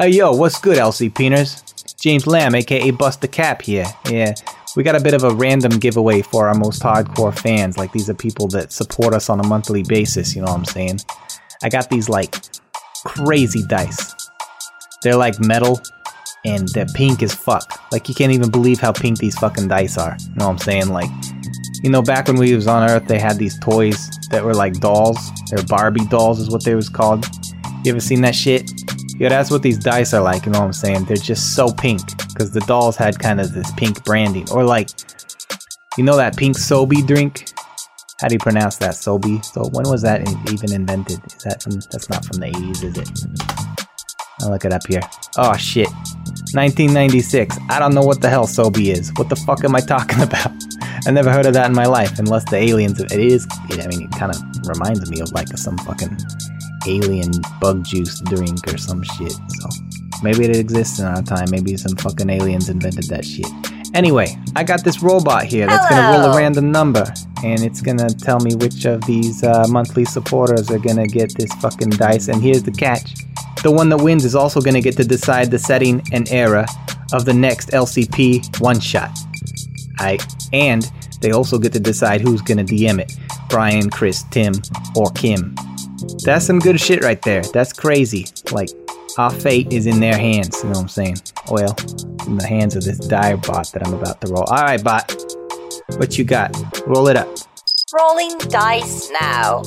Hey yo, what's good, LC Peeners? James Lamb, aka Bust the Cap here. Yeah, we got a bit of a random giveaway for our most hardcore fans. Like these are people that support us on a monthly basis, you know what I'm saying? I got these like crazy dice. They're like metal and they're pink as fuck. Like you can't even believe how pink these fucking dice are. You know what I'm saying? Like you know, back when we was on Earth, they had these toys that were like dolls. They're Barbie dolls, is what they was called. You ever seen that shit? Yeah, that's what these dice are like. You know what I'm saying? They're just so pink because the dolls had kind of this pink branding, or like, you know that pink Sobe drink? How do you pronounce that? Sobe. So when was that even invented? Is that from? That's not from the 80s, is it? I'll look it up here. Oh shit. 1996. I don't know what the hell Sobe is. What the fuck am I talking about? I never heard of that in my life, unless the aliens. It is. I mean, it kind of reminds me of like some fucking alien bug juice drink or some shit. So maybe it exists in our time. Maybe some fucking aliens invented that shit. Anyway, I got this robot here that's Hello. gonna roll a random number, and it's gonna tell me which of these uh, monthly supporters are gonna get this fucking dice. And here's the catch: the one that wins is also gonna get to decide the setting and era of the next LCP one shot. I and they also get to decide who's gonna DM it: Brian, Chris, Tim, or Kim. That's some good shit right there. That's crazy. Like, our fate is in their hands, you know what I'm saying? Well, in the hands of this dire bot that I'm about to roll. Alright, bot. What you got? Roll it up. Rolling dice now.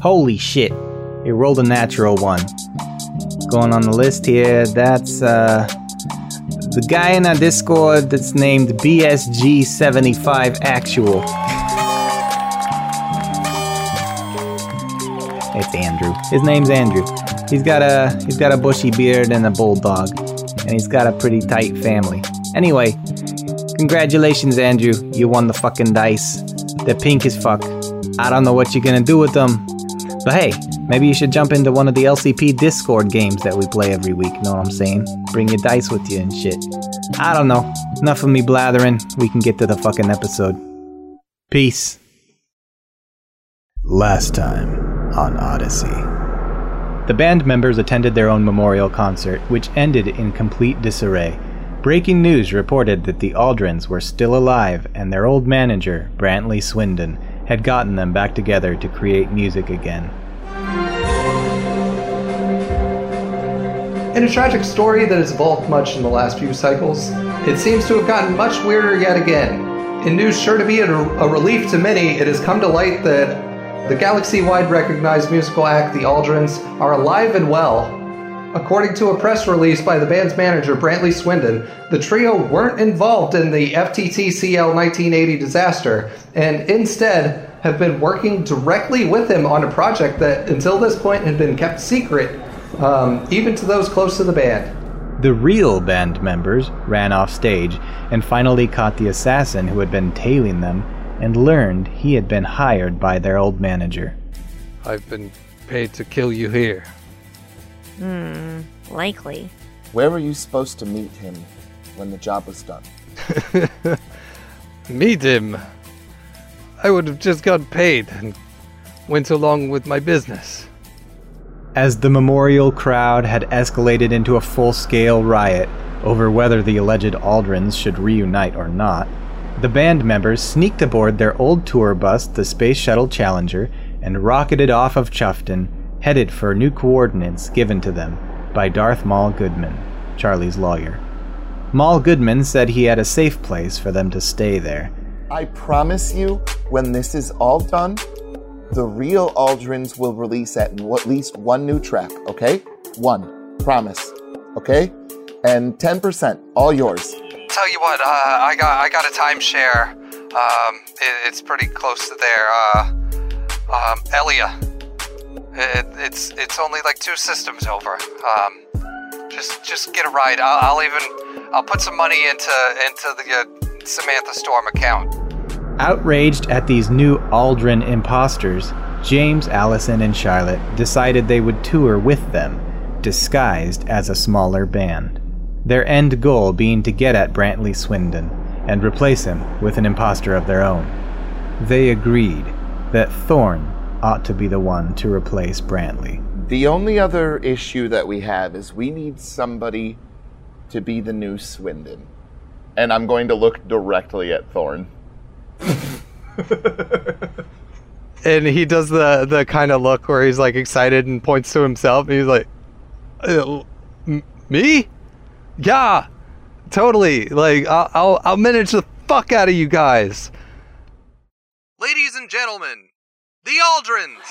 Holy shit. It rolled a natural one. Going on the list here, that's uh the guy in our Discord that's named BSG75 Actual. It's Andrew. His name's Andrew. He's got a he's got a bushy beard and a bulldog, and he's got a pretty tight family. Anyway, congratulations, Andrew. You won the fucking dice. They're pink as fuck. I don't know what you're gonna do with them, but hey, maybe you should jump into one of the LCP Discord games that we play every week. Know what I'm saying? Bring your dice with you and shit. I don't know. Enough of me blathering. We can get to the fucking episode. Peace. Last time on Odyssey. The band members attended their own memorial concert, which ended in complete disarray. Breaking news reported that the Aldrins were still alive and their old manager, Brantley Swindon, had gotten them back together to create music again. In a tragic story that has evolved much in the last few cycles, it seems to have gotten much weirder yet again. In news sure to be a, a relief to many, it has come to light that the galaxy wide recognized musical act, the Aldrins, are alive and well. According to a press release by the band's manager, Brantley Swindon, the trio weren't involved in the FTT CL 1980 disaster, and instead have been working directly with him on a project that until this point had been kept secret, um, even to those close to the band. The real band members ran off stage and finally caught the assassin who had been tailing them and learned he had been hired by their old manager. I've been paid to kill you here. Hmm, likely. Where were you supposed to meet him when the job was done? Meet him. I would have just got paid and went along with my business. As the memorial crowd had escalated into a full scale riot over whether the alleged Aldrins should reunite or not, the band members sneaked aboard their old tour bus, the Space Shuttle Challenger, and rocketed off of Chuffton, headed for new coordinates given to them by Darth Maul Goodman, Charlie's lawyer. Maul Goodman said he had a safe place for them to stay there. I promise you, when this is all done, the real Aldrins will release at at least one new track, okay? One. Promise. Okay? And 10%, all yours. Tell you what, uh, I got I got a timeshare. Um, it, it's pretty close to there. Uh, um, Elia. It, it's it's only like two systems over. Um, just just get a ride. I'll, I'll even I'll put some money into into the uh, Samantha Storm account. Outraged at these new Aldrin imposters, James, Allison, and Charlotte decided they would tour with them, disguised as a smaller band. Their end goal being to get at Brantley Swindon and replace him with an impostor of their own. They agreed that Thorn ought to be the one to replace Brantley. The only other issue that we have is we need somebody to be the new Swindon. And I'm going to look directly at Thorn. And he does the the kind of look where he's like excited and points to himself, and he's like, "Uh, m- "Me? Yeah, totally. Like I'll I'll, I'll manage the fuck out of you guys." Ladies and gentlemen, the Aldrins!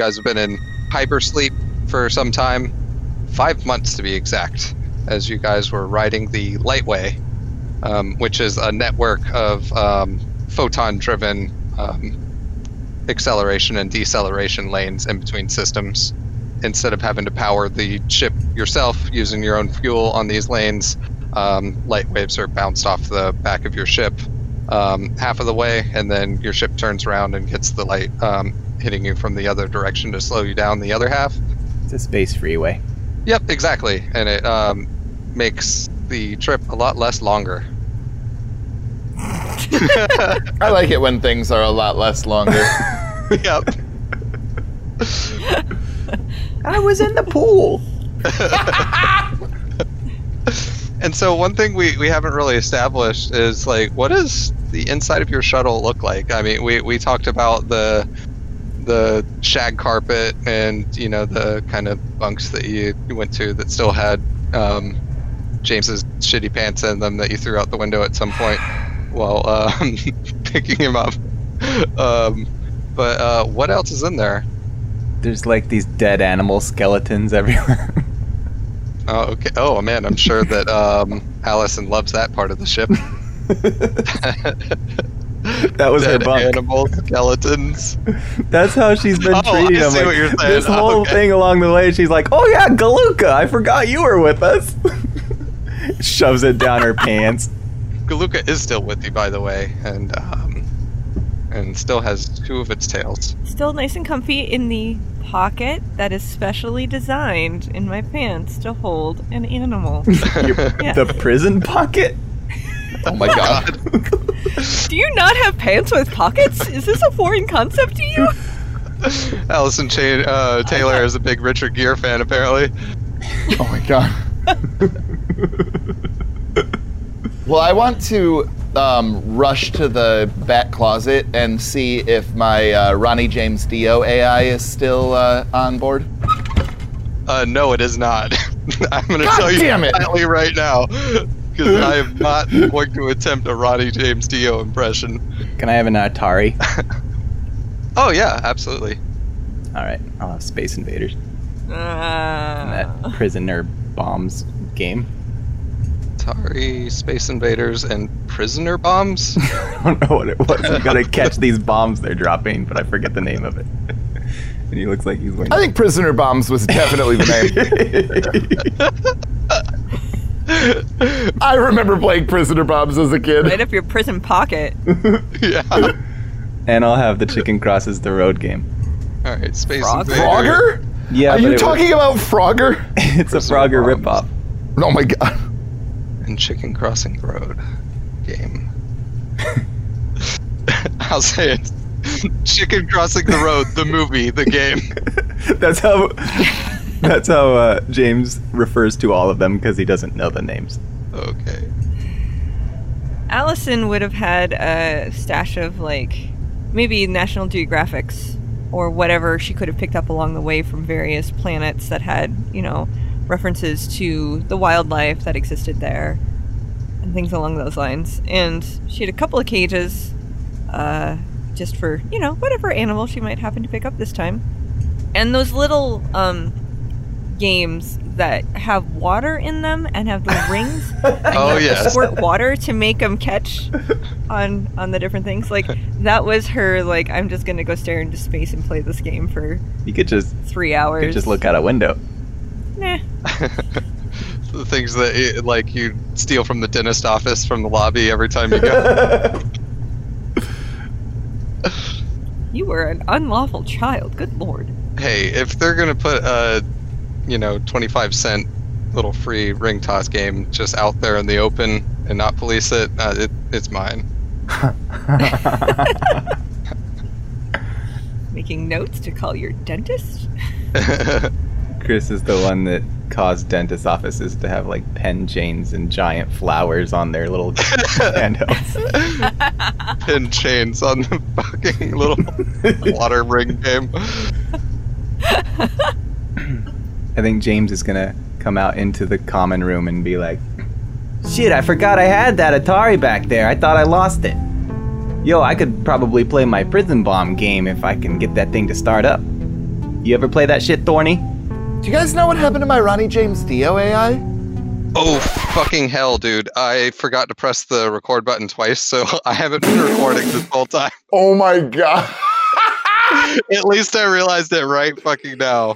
Guys have been in hypersleep for some time, five months to be exact, as you guys were riding the Lightway, um, which is a network of um, photon driven um, acceleration and deceleration lanes in between systems. Instead of having to power the ship yourself using your own fuel on these lanes, um, light waves are bounced off the back of your ship um, half of the way, and then your ship turns around and gets the light um, hitting you from the other direction to slow you down the other half. It's a space freeway. Yep, exactly, and it um, makes the trip a lot less longer. I like it when things are a lot less longer. yep. I was in the pool. And so one thing we, we haven't really established is like what does the inside of your shuttle look like? I mean, we, we talked about the the shag carpet and you know the kind of bunks that you, went to that still had um, James's shitty pants in them that you threw out the window at some point while um, picking him up. Um, but uh, what else is in there? There's like these dead animal skeletons everywhere. Oh, okay. Oh man, I'm sure that um, Allison loves that part of the ship. that was her Dead bunk. animal skeletons. That's how she's been Oh, I treating him. see like, what you're saying. This whole Okay. thing along the way, she's like, "Oh yeah, Galuka, I forgot you were with us." Shoves it down her pants. Galuka is still with you, by the way, and um, and still has two of its tails. Still nice and comfy in the pocket that is specially designed in my pants to hold an animal. Yeah. The prison pocket. oh my god. Do you not have pants with pockets? Is this a foreign concept to you? Allison Chain, uh, Taylor is a big Richard Gere fan, apparently. Oh my god. well, I want to um, rush to the back closet and see if my uh, Ronnie James Dio AI is still uh, on board. Uh, no, it is not. I'm going to tell you damn it. flatly right now, because I am not going to attempt a Ronnie James Dio impression. Can I have an Atari? Oh yeah, absolutely. All right, I'll have Space Invaders. Uh, That prisoner bombs game. Atari, Space Invaders, and Prisoner Bombs. I don't know what it was. You gotta catch these bombs they're dropping, but I forget the name of it. and he looks like he's wearing. I think Prisoner Bombs was definitely the name. I remember playing Prisoner Bombs as a kid. right up your prison pocket. yeah. and I'll have the Chicken Crosses the Road game. All right, Space Frog? Invaders. Frogger? Yeah, Are you it was- talking about Frogger? it's a Frogger Bombs. ripoff. Oh my god. and Chicken Crossing the Road game. I'll say it. Chicken Crossing the Road, the movie, the game. That's how. That's how uh, James refers to all of them because he doesn't know the names. Okay. Allison would have had a stash of like maybe National Geographics or whatever she could have picked up along the way from various planets that had, you know, references to the wildlife that existed there and things along those lines. And she had a couple of cages uh, just for you know whatever animal she might happen to pick up this time. And those little um, games that have water in them and have the rings. Oh, and Oh, have to yes. Squirt water to make them catch on on the different things. Like that was her. Like I'm just gonna go stare into space and play this game for You could just three hours. you hours. could just look out a window. Nah. the things that like you steal from the dentist office from the lobby every time you go. You were an unlawful child. Good lord. hey, if they're gonna put a, you know, twenty-five cent little free ring toss game just out there in the open and not police it, uh, it it's mine. Making notes to call your dentist. Chris is the one that caused dentist offices to have like pen chains and giant flowers on their little handhelds. Pin chains on the fucking little water ring game. I think James is gonna come out into the common room and be like, "Shit, I forgot I had that Atari back there. I thought I lost it. Yo, I could probably play my prison bomb game if I can get that thing to start up. You ever play that shit, Thorny? Do you guys know what happened to my Ronnie James Dio AI? Oh fucking hell, dude! I forgot to press the record button twice, so I haven't been recording this whole time. Oh my god. At least I realized it right fucking now.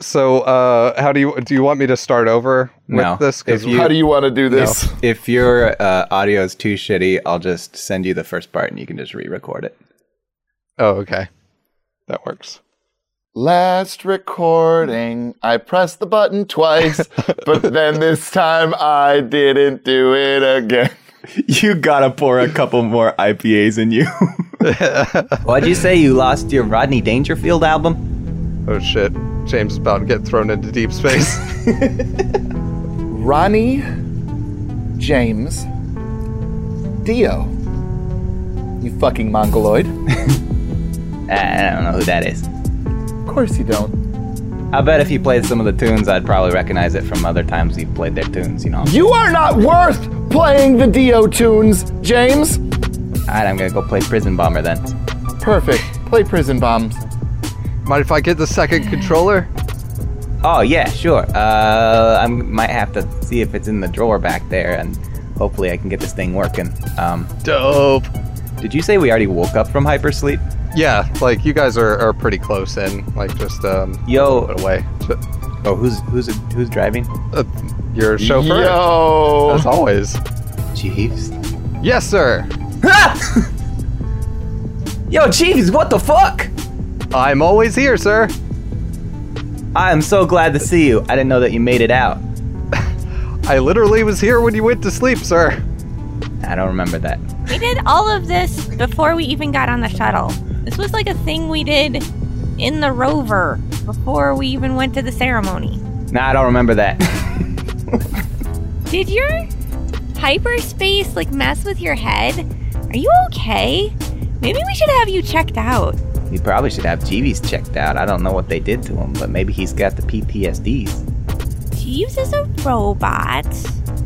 So, uh, how do you do? You want me to start over with No. this? If you- How do you want to do this? If your uh, audio is too shitty, I'll just send you the first part and you can just re-record it. oh, okay, that works. Last recording, I pressed the button twice, but then this time I didn't do it again. You gotta pour a couple more IPAs in you. What'd you say? You lost your Rodney Dangerfield album? Oh shit, James is about to get thrown into deep space. Ronnie James Dio. You fucking mongoloid. Uh, I don't know who that is. Of course you don't. I bet if you played some of the tunes, I'd probably recognize it from other times you've played their tunes, you know. You are not worth playing the Dio tunes, James. Alright, I'm gonna go play Prison Bomber then. Perfect. Play Prison Bombs. Mind if I get the second controller? Oh, yeah, sure. Uh, I might have to see if it's in the drawer back there, and hopefully I can get this thing working. Um, Dope. did you say we already woke up from hypersleep? Yeah, like you guys are, are pretty close in, like just um Yo, put away. Oh, who's who's who's driving? uh, your chauffeur, Yo. as always. Jeeves. Yes, sir. Yo, Jeeves, what the fuck? I'm always here, sir. I am so glad to see you. I didn't know that you made it out. I literally was here when you went to sleep, sir. I don't remember that. We did all of this before we even got on the shuttle. This was like a thing we did in the rover before we even went to the ceremony. Nah, I don't remember that. Did your hyperspace like mess with your head? Are you okay? Maybe we should have you checked out. You probably should have Jeeves checked out. I don't know what they did to him, but maybe he's got the PTSDs. Jeeves is a robot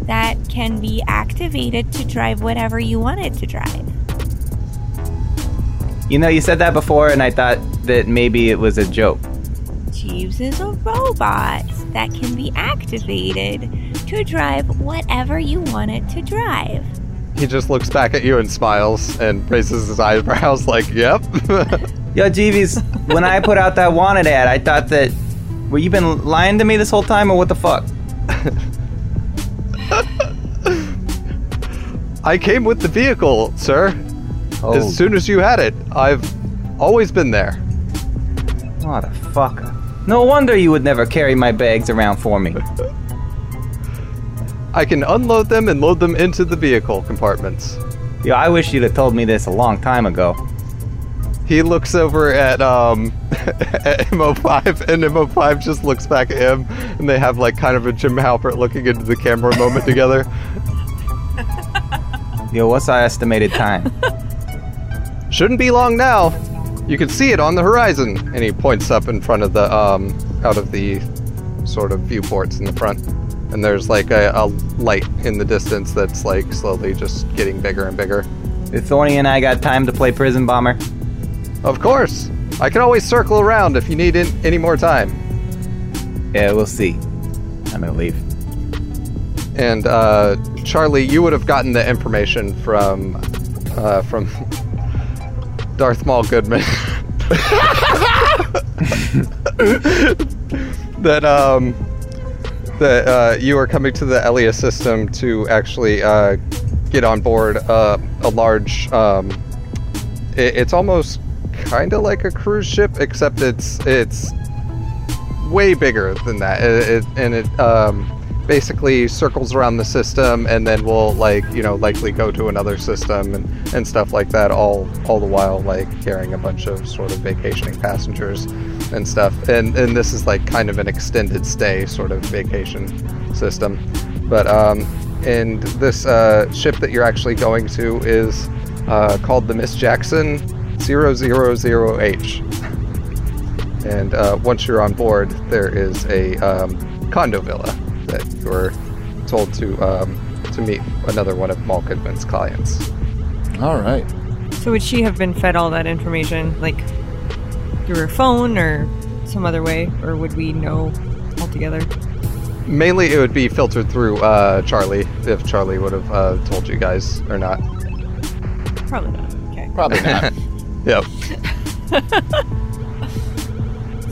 that can be activated to drive whatever you want it to drive. You know, you said that before, and I thought that maybe it was a joke. Jeeves is a robot that can be activated to drive whatever you want it to drive. He just looks back at you and smiles and raises his eyebrows, like, "Yep." Yo, Jeeves, when I put out that wanted ad, I thought that. Were you been lying to me this whole time, or what the fuck? I came with the vehicle, sir. Oh, As soon as you had it, I've always been there. what a fucker. No wonder you would never carry my bags around for me. I can unload them and load them into the vehicle compartments. Yo, I wish you'd have told me this a long time ago. He looks over at um at MO5 and MO5 just looks back at him and they have like kind of a Jim Halpert looking into the camera moment together. Yo, what's our estimated time? Shouldn't be long now. You can see it on the horizon. And he points up in front of the um out of the sort of viewports in the front. And there's like a, a light in the distance that's like slowly just getting bigger and bigger. If Thorny and I got time to play prison bomber. Of course. I can always circle around if you need in, any more time. Yeah, we'll see. I'm gonna leave. And uh, Charlie, you would have gotten the information from uh, from Darth Maul Goodman that um that uh, you are coming to the Elia system to actually uh, get on board uh, a large. Um, it, it's almost kind of like a cruise ship, except it's it's way bigger than that, it, it, and it um, basically circles around the system, and then will like you know likely go to another system and, and stuff like that. All all the while like carrying a bunch of sort of vacationing passengers and stuff. And and this is like kind of an extended stay sort of vacation system, but um, and this uh, ship that you're actually going to is uh, called the Miss Jackson 000H. And uh, once you're on board, there is a um, condo villa that you're told to um, to meet another one of Maul Goodman's clients. All right. So would she have been fed all that information, like through her phone or some other way, or would we know altogether? Mainly, it would be filtered through uh, Charlie, if Charlie would have uh, told you guys or not. Probably not. Okay. Probably not. Yep.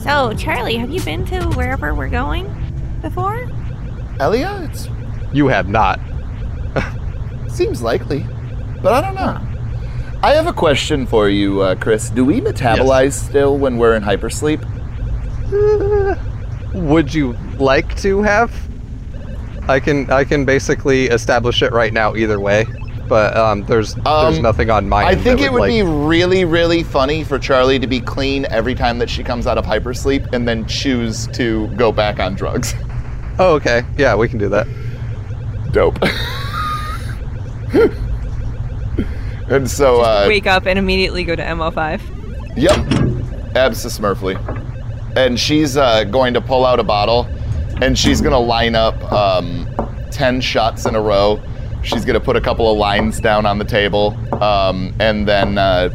So, Charlie, have you been to wherever we're going before? Elia, it You have not. seems likely, but I don't know. I have a question for you, uh, Chris. Do we metabolize still when we're in hypersleep? Would you like to have? I can I can basically establish it right now either way, but um, there's there's Um, nothing on my. I end think that it would like, be really, really funny for Charlie to be clean every time that she comes out of hypersleep and then choose to go back on drugs. Oh, okay. Yeah, we can do that. Dope. and so, uh, Wake up and immediately go to MO5. Yep. Absismurfly. And she's uh, going to pull out a bottle and she's going to line up um, 10 shots in a row. She's going to put a couple of lines down on the table um, and then uh,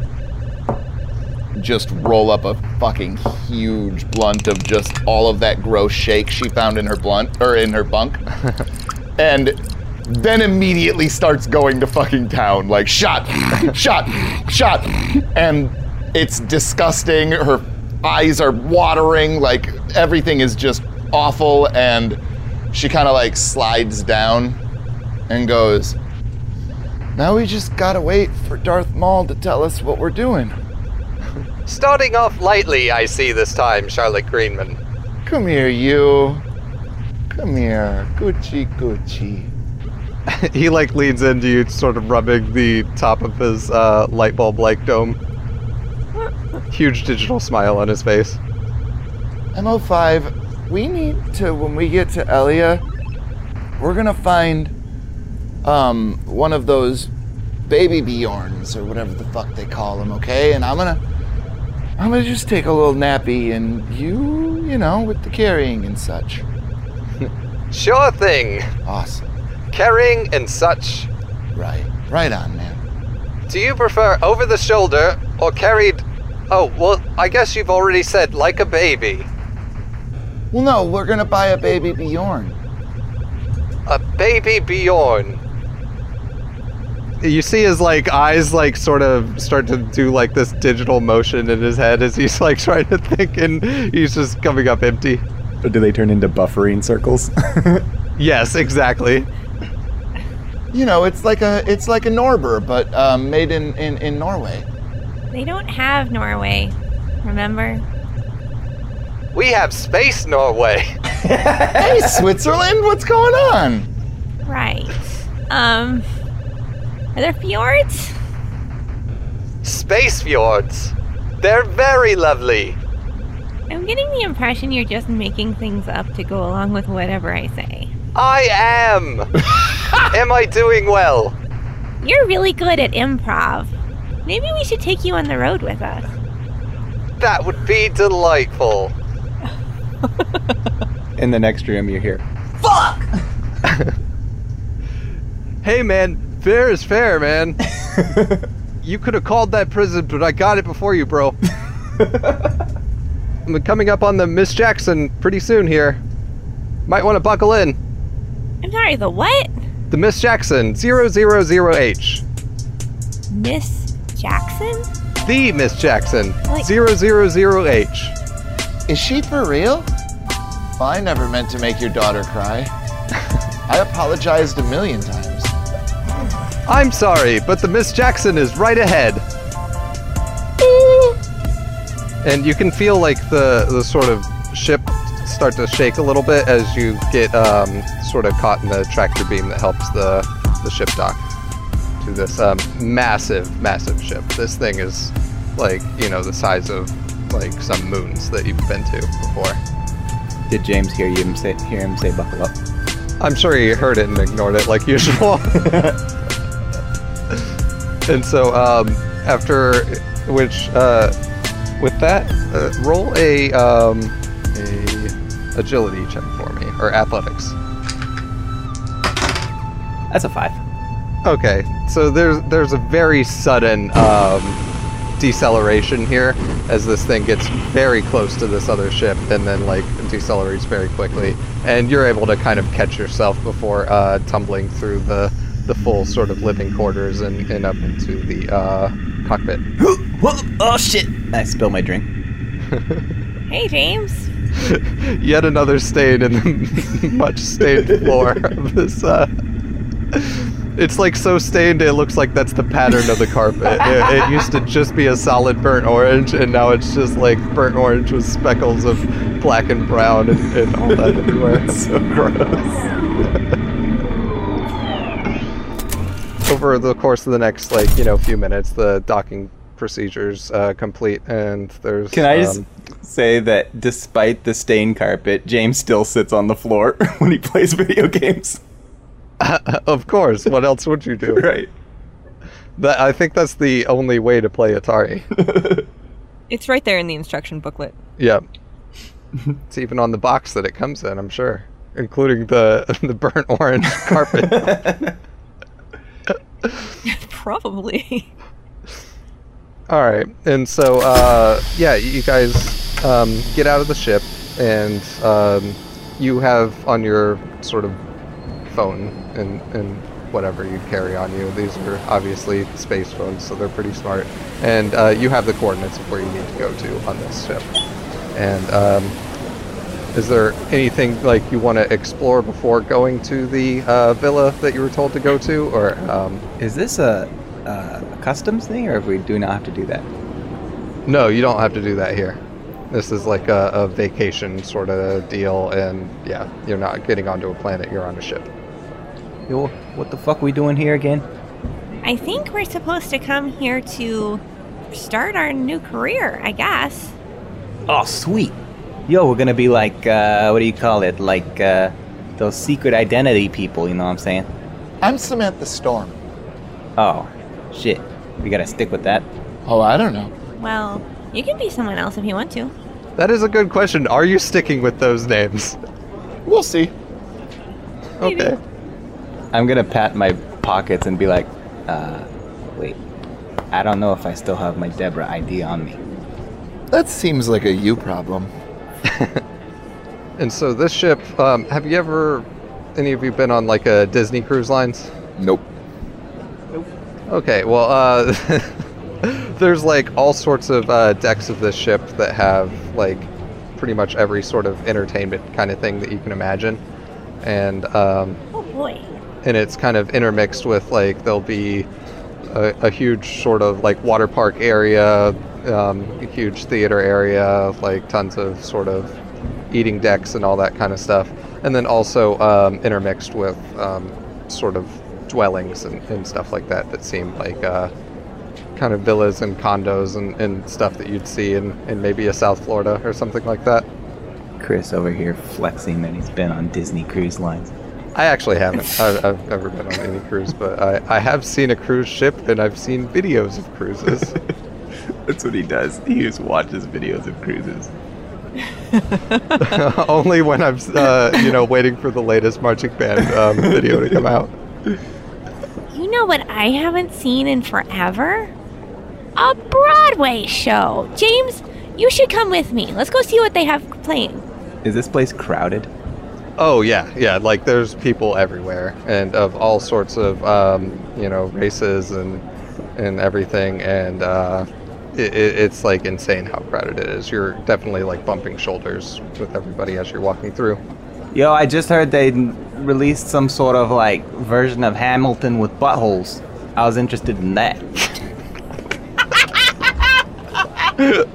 just roll up a fucking huge blunt of just all of that gross shake she found in her blunt or in her bunk. and then immediately starts going to fucking town. Like shot shot shot. And it's disgusting. Her eyes are watering. Like everything is just awful and she kind of like slides down and goes now we just gotta wait for darth maul to tell us what we're doing Starting off lightly, I see this time, Charlotte Greenman. come here you come here gucci gucci he like leans into you, sort of rubbing the top of his uh, light bulb like dome. Huge digital smile on his face. MO5, we need to, when we get to Elia, we're gonna find um, one of those baby Bjorns or whatever the fuck they call them, okay? And I'm gonna, I'm gonna just take a little nappy and you, you know, with the carrying and such. Sure thing. Awesome. Carrying and such. Right. Right on, man. Do you prefer over the shoulder or carried? Oh, well, I guess you've already said like a baby. Well, no, we're gonna buy a baby Bjorn. A baby Bjorn. You see his like eyes like sort of start to do like this digital motion in his head as he's like trying to think and he's just coming up empty. Or do they turn into buffering circles? Yes, exactly. You know, it's like a, it's like a Norber, but um, made in, in in Norway. They don't have Norway, remember? We have space Norway. hey, Switzerland, what's going on? Right. Um, are there fjords? Space fjords. They're very lovely. I'm getting the impression you're just making things up to go along with whatever I say. I am. am I doing well? You're really good at improv. Maybe we should take you on the road with us. That would be delightful. In the next room, you hear, Fuck! Hey man, fair is fair, man. you could have called that prison, but I got it before you, bro. I'm coming up on the Miss Jackson pretty soon here. Might want to buckle in. I'm sorry, the what? The Miss Jackson 000H. Miss Jackson? The Miss Jackson Like- 000H. Is she for real? Well, I never meant to make your daughter cry. I apologized a million times. I'm sorry, but the Miss Jackson is right ahead. And you can feel like the the sort of ship start to shake a little bit as you get um, sort of caught in the tractor beam that helps the the ship dock to this um, massive, massive ship. This thing is like you know the size of like some moons that you've been to before. Did James hear you say hear him say buckle up? I'm sure he heard it and ignored it like usual. and so, um, after which, uh, with that, uh, roll a um, a agility check for me or athletics. That's a five. Okay, so there's there's a very sudden um, deceleration here as this thing gets very close to this other ship and then like decelerates very quickly, and you're able to kind of catch yourself before uh, tumbling through the the full sort of living quarters and, and up into the uh, cockpit. Oh shit! I spilled my drink. Hey, James. Yet another stain in the much stained floor of this. Uh, it's like so stained it looks like that's the pattern of the carpet. It, it used to just be a solid burnt orange, and now it's just like burnt orange with speckles of black and brown and, and all that everywhere. It's so gross. Over the course of the next like you know few minutes, the docking procedures uh, complete, and there's. Can I just um, say that despite the stained carpet, James still sits on the floor when he plays video games? of course. What else would you do? Right. That, I think that's the only way to play Atari. It's right there in the instruction booklet. Yeah. it's even on the box that it comes in, I'm sure, including the the burnt orange carpet. Probably. All right, and so uh, yeah, you guys um, get out of the ship, and um, you have on your sort of phone and and whatever you carry on you. These are obviously space phones, so they're pretty smart, and uh, you have the coordinates of where you need to go to on this ship. And um, is there anything like you want to explore before going to the uh, villa that you were told to go to, or um, Is this a, a customs thing, or if we do not have to do that? No, you don't have to do that here. This is like a, a vacation sort of deal, and yeah, you're not getting onto a planet, you're on a ship. Yo, what the fuck are we doing here again? I think we're supposed to come here to start our new career, I guess. Oh, sweet. Yo, we're gonna be like, uh, what do you call it? Like, uh, those secret identity people, you know what I'm saying? I'm Samantha Storm. Oh, shit. We gotta stick with that. Oh, I don't know. Well, you can be someone else if you want to. That is a good question. Are you sticking with those names? We'll see. Okay. I'm gonna pat my pockets and be like, uh, wait. I don't know if I still have my Deborah ID on me. That seems like a you problem. And so this ship, um, have you ever, any of you been on like a Disney cruise lines? Nope. Nope. Okay, well, uh, there's like all sorts of uh, decks of this ship that have like pretty much every sort of entertainment kind of thing that you can imagine, and um, Oh boy. and it's kind of intermixed with like there'll be a, a huge sort of like water park area, um, a huge theater area, like tons of sort of eating decks and all that kind of stuff, and then also um, intermixed with um, sort of dwellings and, and stuff like that that seem like uh, kind of villas and condos and, and stuff that you'd see in, in maybe a South Florida or something like that. Chris over here flexing that he's been on Disney cruise lines. I actually haven't. I've, I've never been on any cruise, but I, I have seen a cruise ship and I've seen videos of cruises. That's what he does. He just watches videos of cruises. Only when I'm, uh, you know, waiting for the latest marching band um, video to come out. You know know what I haven't seen in forever? A Broadway show. James, you should come with me. Let's go see what they have playing. Is this place crowded? Oh yeah, yeah. Like there's people everywhere and of all sorts of um, you know races and and everything, and uh, it, it, it's like insane how crowded it is. You're definitely like bumping shoulders with everybody as you're walking through. Yo, I just heard they released some sort of like version of Hamilton with buttholes. I was interested in that.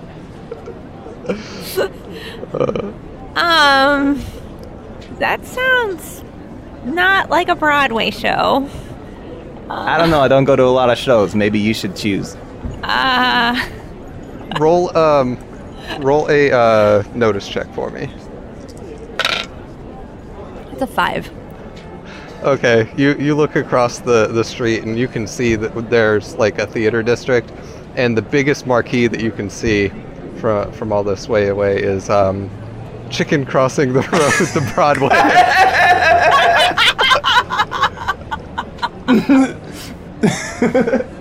Um, that sounds not like a Broadway show. I don't know. I don't go to a lot of shows. Maybe you should choose. Uh, Roll um, roll a uh, notice check for me. It's a five. Okay, you you look across the the street and you can see that there's like a theater district, and the biggest marquee that you can see from from all this way away is um, chicken crossing the road to Broadway.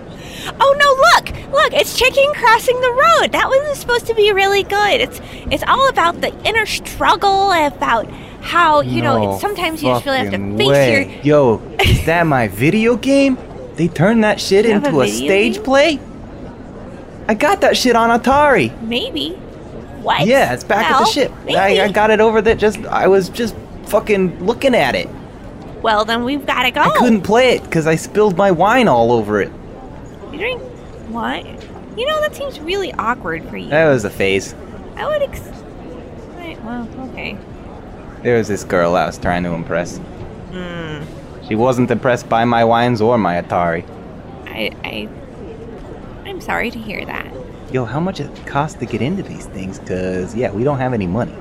look! It's chicken crossing the road. That was supposed to be really good. It's it's all about the inner struggle, about how, you know, No it's, sometimes you just really have to face way. your Yo, is that my video game? They turned that shit You into a a, stage game? play? I got that shit on Atari. maybe. What? Yeah, it's back at the ship. I, I got it over there. Just I was just fucking looking at it. well, then we've got to go. I couldn't play it because I spilled my wine all over it. You drink what? You know that seems really awkward for you. That was a phase. I would. Ex- right, well, okay. There was this girl I was trying to impress. Hmm. She wasn't impressed by my wines or my Atari. I, I, I'm sorry to hear that. Yo, how much it costs to get into these things? Cause yeah, we don't have any money.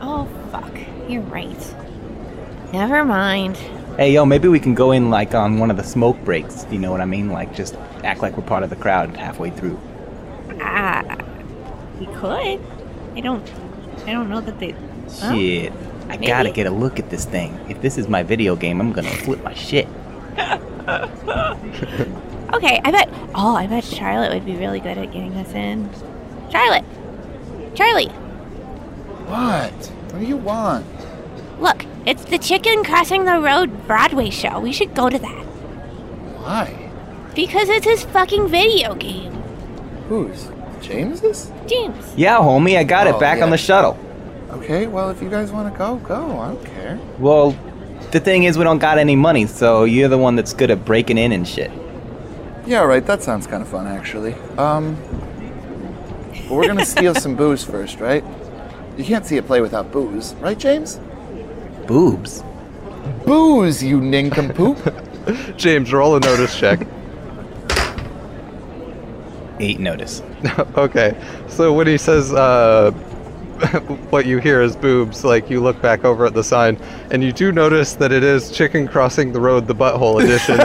Oh fuck, you're right. Never mind. Hey, yo, maybe we can go in like on one of the smoke breaks. You know what I mean? Like just act like we're part of the crowd halfway through. Ah, we could. I don't. I don't know that they. Huh? Shit. I gotta get a look at this thing. If this is my video game, I'm gonna flip my shit. Okay, I bet. Oh, I bet Charlotte would be really good at getting us in. Charlotte, Charlie, What? What do you want? look, it's the Chicken Crossing the Road Broadway show. We should go to that Why? Because it's his fucking video game. Who's? James's? James. Yeah, homie, I got Oh, it back yeah. on the shuttle. Okay, well, if you guys want to go, go. I don't care. Well, the thing is, we don't got any money, so you're the one that's good at breaking in and shit. Yeah, right. That sounds kind of fun, actually. Um, but we're gonna steal some booze first, right? You can't see a play without booze, right, James? Boobs. Booze, you nincompoop! James, roll a notice check. Eight notice. okay, so when he says uh, what you hear is boobs, like you look back over at the sign, and you do notice that it is chicken crossing the road, the butthole edition.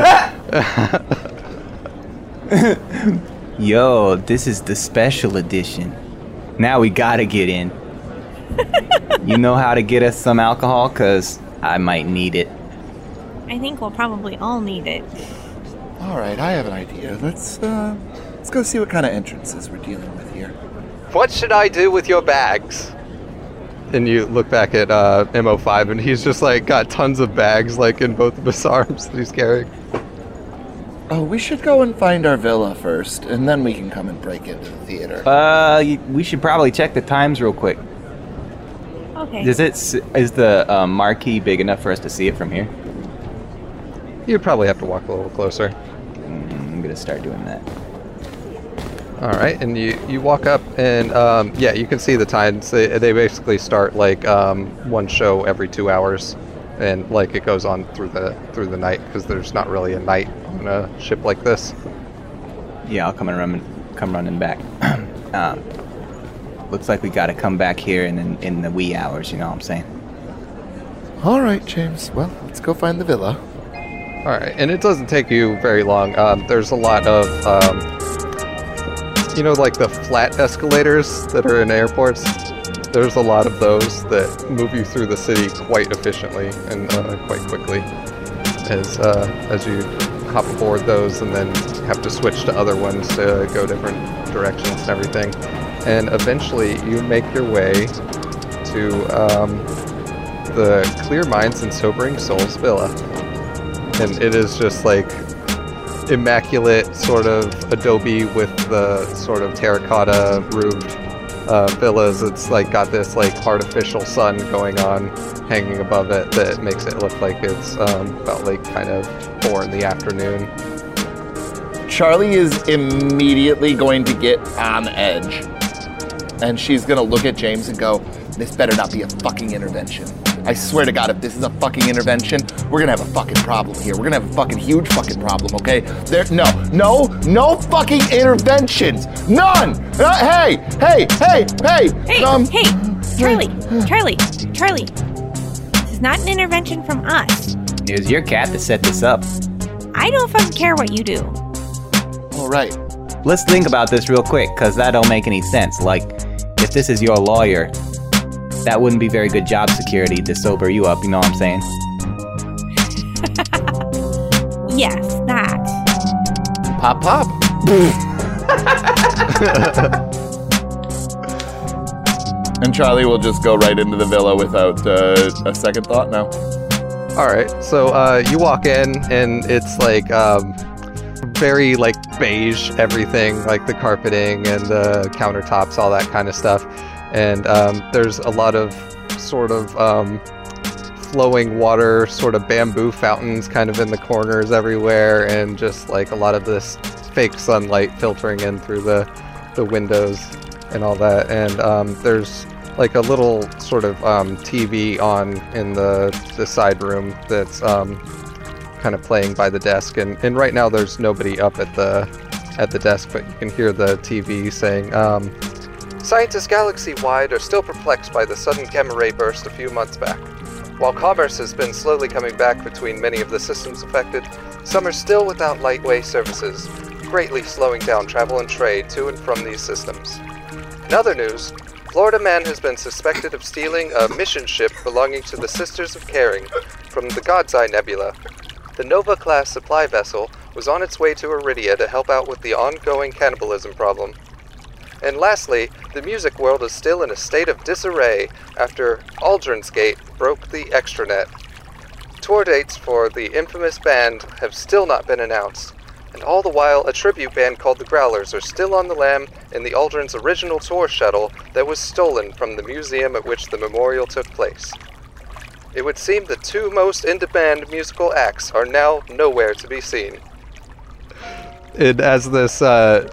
Yo, this is the special edition. Now we gotta get in. you know how to get us some alcohol? Cause I might need it. I think we'll probably all need it. All right, I have an idea. Let's uh, let's go see what kind of entrances we're dealing with here. what should I do with your bags? And you look back at uh, MO5, and he's just like got tons of bags, like in both of his arms that he's carrying. Oh, we should go and find our villa first, and then we can come and break into the theater. Uh, we should probably check the times real quick. Okay. Is it s- is the um, marquee big enough for us to see it from here? You'd probably have to walk a little closer. Mm, I'm gonna start doing that. All right, and you, you walk up, and um, yeah, you can see the tides. They, they basically start like um, one show every two hours, and like it goes on through the through the night because there's not really a night on a ship like this. Yeah, I'll come and run, come running back. um, looks like we gotta come back here in, in in the wee hours. You know what I'm saying? All right, James. Well, let's go find the villa. All right, and it doesn't take you very long. Um, there's a lot of um, you know, like the flat escalators that are in airports. There's a lot of those that move you through the city quite efficiently and uh, quite quickly as uh, as you hop aboard those and then have to switch to other ones to go different directions and everything. And eventually, you make your way to um, the Clear Minds and Sobering Souls Villa. And it is just like immaculate sort of adobe with the sort of terracotta roofed uh, villas. It's like got this like artificial sun going on hanging above it that makes it look like it's um, about like kind of four in the afternoon. Charlie is immediately going to get on edge. And she's to look at James and go, This better not be a fucking intervention. I swear to God, if this is a fucking intervention, we're gonna have a fucking problem here. We're gonna have a fucking huge fucking problem, okay? There, no, no, no fucking interventions. None. Uh, hey, hey, hey, hey. Hey, um, hey, Charlie, Charlie, Charlie. This is not an intervention from us. It was your cat that set this up. I don't fucking care what you do. All right. Let's think about this real quick, because that don't make any sense. Like, if this is your lawyer, that wouldn't be very good job security to sober you up, you know what I'm saying? Yes, that. Pop, pop. and Charlie will just go right into the villa without uh, a second thought now. All right, so uh, you walk in and it's like um, very like beige everything, like the carpeting and the countertops, all that kind of stuff. And um, there's a lot of sort of um, flowing water, sort of bamboo fountains, kind of in the corners everywhere, and just like a lot of this fake sunlight filtering in through the the windows and all that. And um, there's like a little sort of um, TV on in the the side room that's um, kind of playing by the desk. And, and right now there's nobody up at the at the desk, but you can hear the TV saying. Scientists galaxy wide are still perplexed by the sudden gamma ray burst a few months back. While commerce has been slowly coming back between many of the systems affected, some are still without lightway services, greatly slowing down travel and trade to and from these systems. In other news, Florida Man has been suspected of stealing a mission ship belonging to the Sisters of Caring from the God's Eye Nebula. The Nova class supply vessel was on its way to Iridia to help out with the ongoing cannibalism problem. And lastly, the music world is still in a state of disarray after Aldrin's Gate broke the extranet. Tour dates for the infamous band have still not been announced, and all the while a tribute band called the Growlers are still on the lam in the Aldrin's original tour shuttle that was stolen from the museum at which the memorial took place. It would seem the two most in-demand musical acts are now nowhere to be seen. It, as this uh,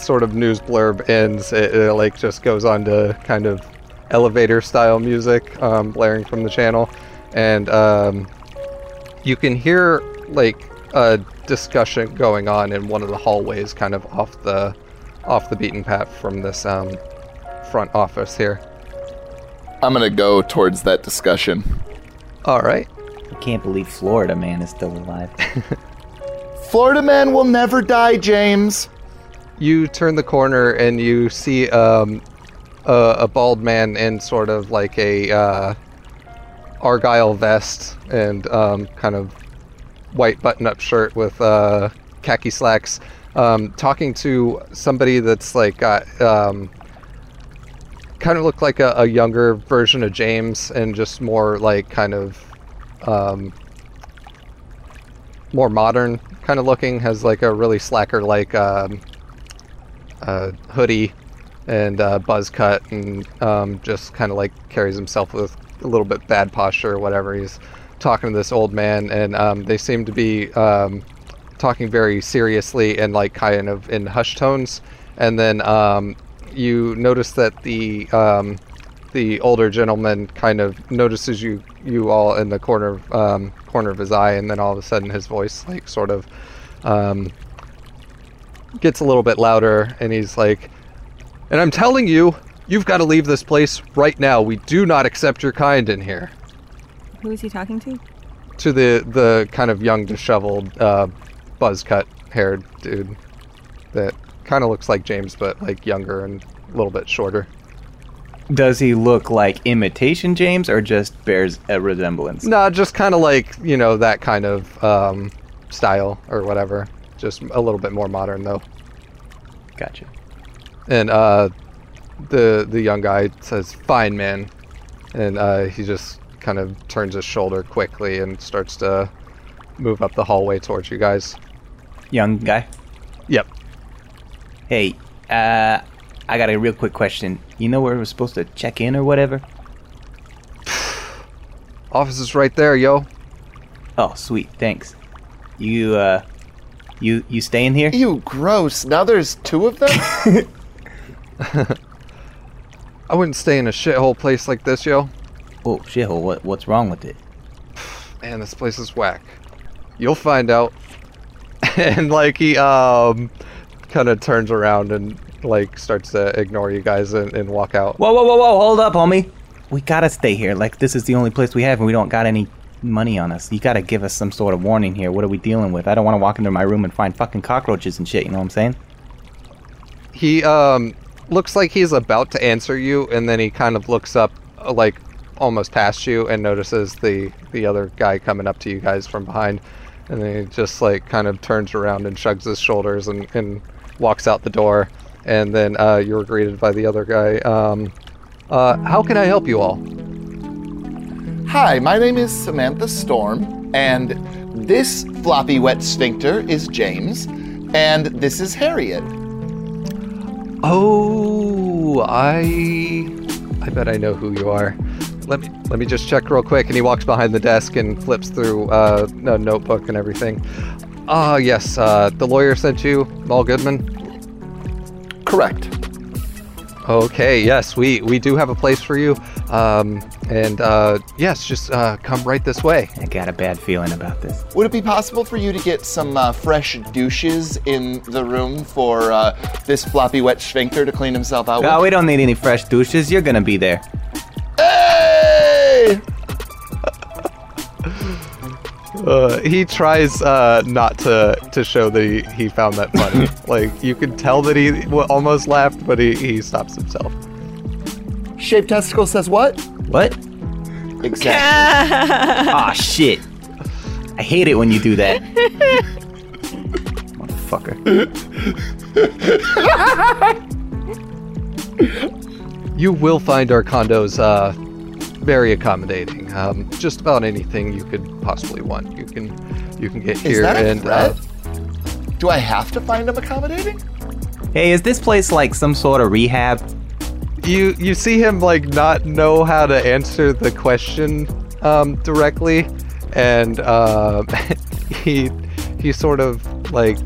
sort of news blurb ends, it, it, like just goes on to kind of elevator style music um, blaring from the channel, and um, you can hear like a discussion going on in one of the hallways, kind of off the off the beaten path from this um, front office here. I'm gonna go towards that discussion. All right. I can't believe Florida man is still alive. Florida man will never die, James. You turn the corner and you see um, a, a bald man in sort of like a uh, argyle vest and um, kind of white button-up shirt with uh, khaki slacks, um, talking to somebody that's like got um, kind of look like a, a, younger version of James and just more like kind of um, more modern kind of looking. Has like a really slacker like um, uh, hoodie and uh, buzz cut and um, just kind of like carries himself with a little bit bad posture or whatever. He's talking to this old man and um, they seem to be um, talking very seriously and like kind of in hushed tones. And then um, you notice that the um, the older gentleman kind of notices you you all in the corner um, corner of his eye, and then all of a sudden his voice like sort of gets a little bit louder, and he's like, "And I'm telling you, you've got to leave this place right now. We do not accept your kind in here." Who is he talking to? To the the kind of young, disheveled, uh, buzz cut haired dude that kind of looks like James, but like younger and a little bit shorter. Does he look like imitation James or just bears a resemblance? No, just kind of like, you know, that kind of um, style or whatever. Just a little bit more modern though. Gotcha. And uh, the the young guy says, "Fine, man," and uh, he just kind of turns his shoulder quickly and starts to move up the hallway towards you guys. Young guy. Yep. Hey, uh, I got a real quick question. You know where we're supposed to check in or whatever? Office is right there, yo. Oh, sweet. Thanks. You, uh, you, you staying here? You gross. Now there's two of them? I wouldn't stay in a shithole place like this, yo. Oh, shithole. What, what's wrong with it? Man, this place is whack. You'll find out. and like he um kind of turns around and like starts to ignore you guys and, and walk out. Whoa, whoa, whoa, whoa! Hold up, homie. We gotta stay here. Like this is the only place we have, and we don't got any money on us. You gotta give us some sort of warning here. What are we dealing with? I don't want to walk into my room and find fucking cockroaches and shit. You know what I'm saying? He um looks like he's about to answer you, and then he kind of looks up, uh, like almost past you, and notices the the other guy coming up to you guys from behind, and then he just like kind of turns around and shrugs his shoulders and and walks out the door, and then uh, you're greeted by the other guy. Um, uh, how can I help you all? Hi, my name is Samantha Storm, and this floppy wet sphincter is James, and this is Harriet. Oh, I I bet I know who you are. Let me let me just check real quick. And he walks behind the desk and flips through uh, a notebook and everything. Ah, yes. Uh, the lawyer sent you, Mal Goodman. Correct. Okay. Yes, we we do have a place for you. Um, and uh, yes, just uh, come right this way. I got a bad feeling about this. Would it be possible for you to get some uh, fresh douches in the room for uh, this floppy wet sphincter to clean himself out No, with? we don't need any fresh douches. You're gonna be there. Hey! Uh, he tries uh, not to to show that he, he found that funny. like you could tell that he almost laughed, but he, he stops himself. Shaped testicle says what? What? Exactly. Ah, shit. I hate it when you do that. Motherfucker. You will find our condos uh, very accommodating. Um, just about anything you could possibly want, you can you can get Is here. that a and uh. Do I have to find them accommodating? Hey, is this place like some sort of rehab? You you see him like not know how to answer the question um, directly, and uh, he he sort of like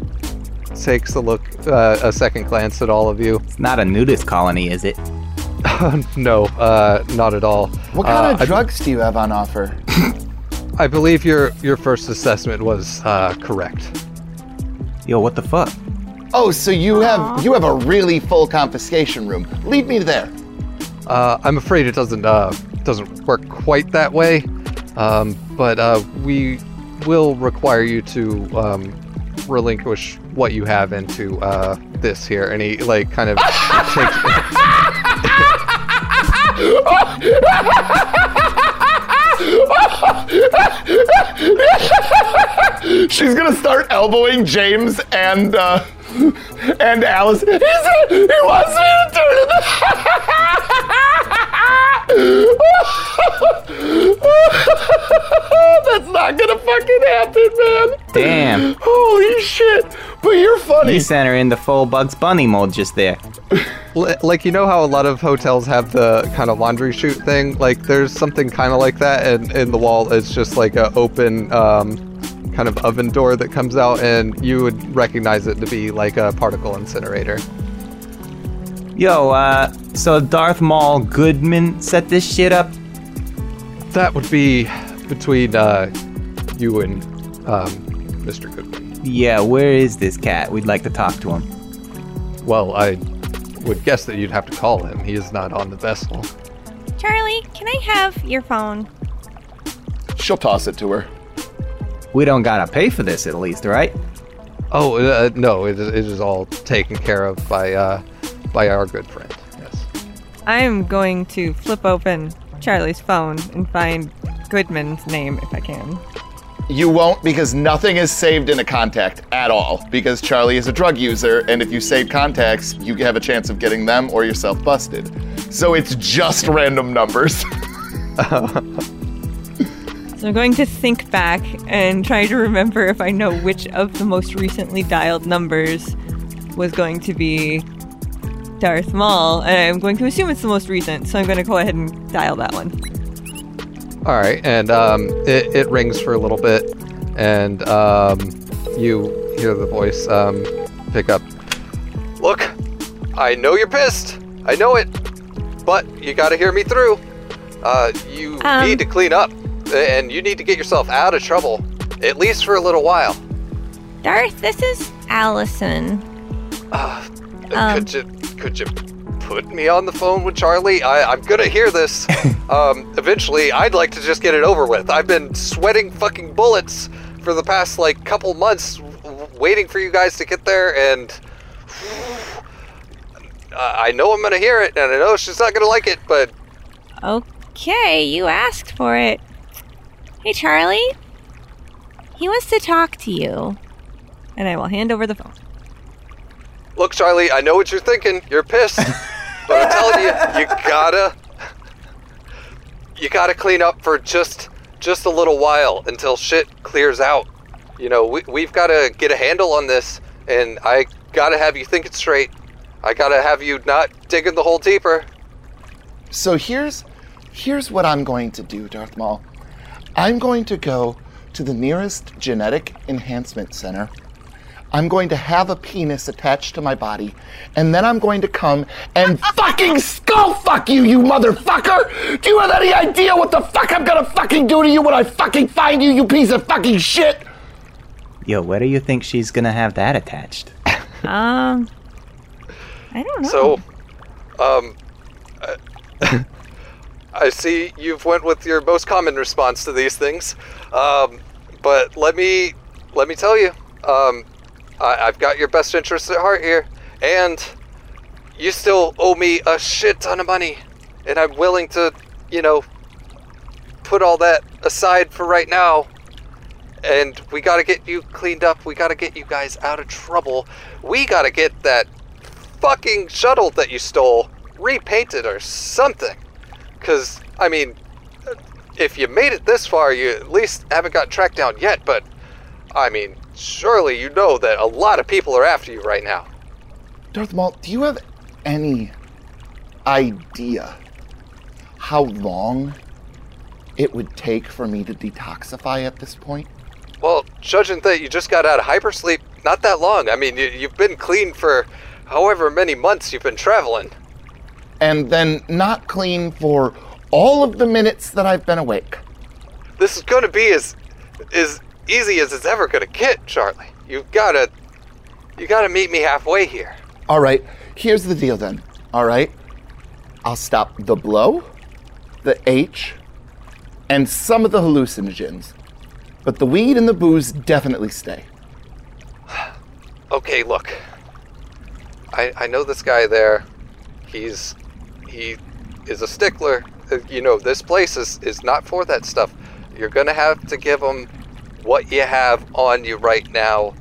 takes a look, uh, a second glance at all of you. It's not a nudist colony, is it? no, uh, not at all. What kind Uh, of I- drugs do you have on offer? I believe your your first assessment was uh, correct. Yo, what the fuck? Oh, so you have you have a really full confiscation room. Lead me there. Uh, I'm afraid it doesn't uh, doesn't work quite that way, um, but uh, we will require you to um, relinquish what you have into uh, this here, and he like kind of takes. She's gonna start elbowing James and uh, and Alice. He said he wants me to turn it. That's not gonna fucking happen, man. Damn. Holy shit! But you're funny. You sent her into full Bugs Bunny mode just there. Like you know how a lot of hotels have the kind of laundry chute thing like there's something kind of like that and in the wall it's just like a open um, kind of oven door that comes out and you would recognize it to be like a particle incinerator Yo, uh, so Darth Maul Goodman set this shit up? that would be between uh, you and um, mr goodman Yeah, where is this cat? We'd like to talk to him. well i would guess that you'd have to call him he is not on the vessel Charlie, can I have your phone? She'll toss it to her. We don't gotta pay for this at least, right? oh uh, no it is, it is all taken care of by uh, by our good friend yes I'm going to flip open Charlie's phone and find Goodman's name if I can. You won't because nothing is saved in a contact at all. Because Charlie is a drug user, and if you save contacts, you have a chance of getting them or yourself busted. So it's just random numbers. So I'm going to think back and try to remember if I know which of the most recently dialed numbers was going to be Darth Maul, and I'm going to assume it's the most recent, so I'm going to go ahead and dial that one. All right, and um, it, it rings for a little bit, and um, you hear the voice um, pick up. Look, I know you're pissed. I know it, but you got to hear me through. Uh, you Um. need to clean up, and you need to get yourself out of trouble, at least for a little while. Darth, this is Allison. Uh, Um. could you could you put me on the phone with Charlie? I, I'm gonna hear this. um, eventually, I'd like to just get it over with. I've been sweating fucking bullets for the past like couple months, w- waiting for you guys to get there, and I know I'm gonna hear it, and I know she's not gonna like it, but Okay, you asked for it. Hey, Charlie. He wants to talk to you. And I will hand over the phone. Look, Charlie, I know what you're thinking. You're pissed, but I'm telling you, you gotta, you gotta clean up for just, just a little while until shit clears out. You know, we, we've got to get a handle on this, and I gotta have you think it straight. I gotta have you not digging the hole deeper. So here's here's what I'm going to do, Darth Maul. I'm going to go to the nearest genetic enhancement center. I'm going to have a penis attached to my body, and then I'm going to come and fucking skull fuck you, you motherfucker! Do you have any idea what the fuck I'm gonna fucking do to you when I fucking find you, you piece of fucking shit? Yo, where do you think she's gonna have that attached? Um, I don't know. So, um, uh, I see you've went with your most common response to these things, um, but let me let me tell you, um, I, I've got your best interests at heart here, and you still owe me a shit ton of money, and I'm willing to, you know, put all that aside for right now. And we gotta get you cleaned up. We gotta get you guys out of trouble. We gotta get that fucking shuttle that you stole repainted or something. Because, I mean, if you made it this far, you at least haven't got tracked down yet, but, I mean, surely you know that a lot of people are after you right now. Darth Maul, do you have any idea how long it would take for me to detoxify at this point? Well, judging that you just got out of hypersleep, not that long. I mean, you, you've been clean for however many months you've been traveling. And then not clean for all of the minutes that I've been awake. This is going to be as as easy as it's ever going to get, Charlie. You've got to you got to meet me halfway here. All right, here's the deal then. All right, I'll stop the blow, the H, and some of the hallucinogens. But the weed and the booze definitely stay. Okay, look. I I know this guy there. He's he is a stickler. Uh, You know, this place is is not for that stuff. You're going to have to give him what you have on you right now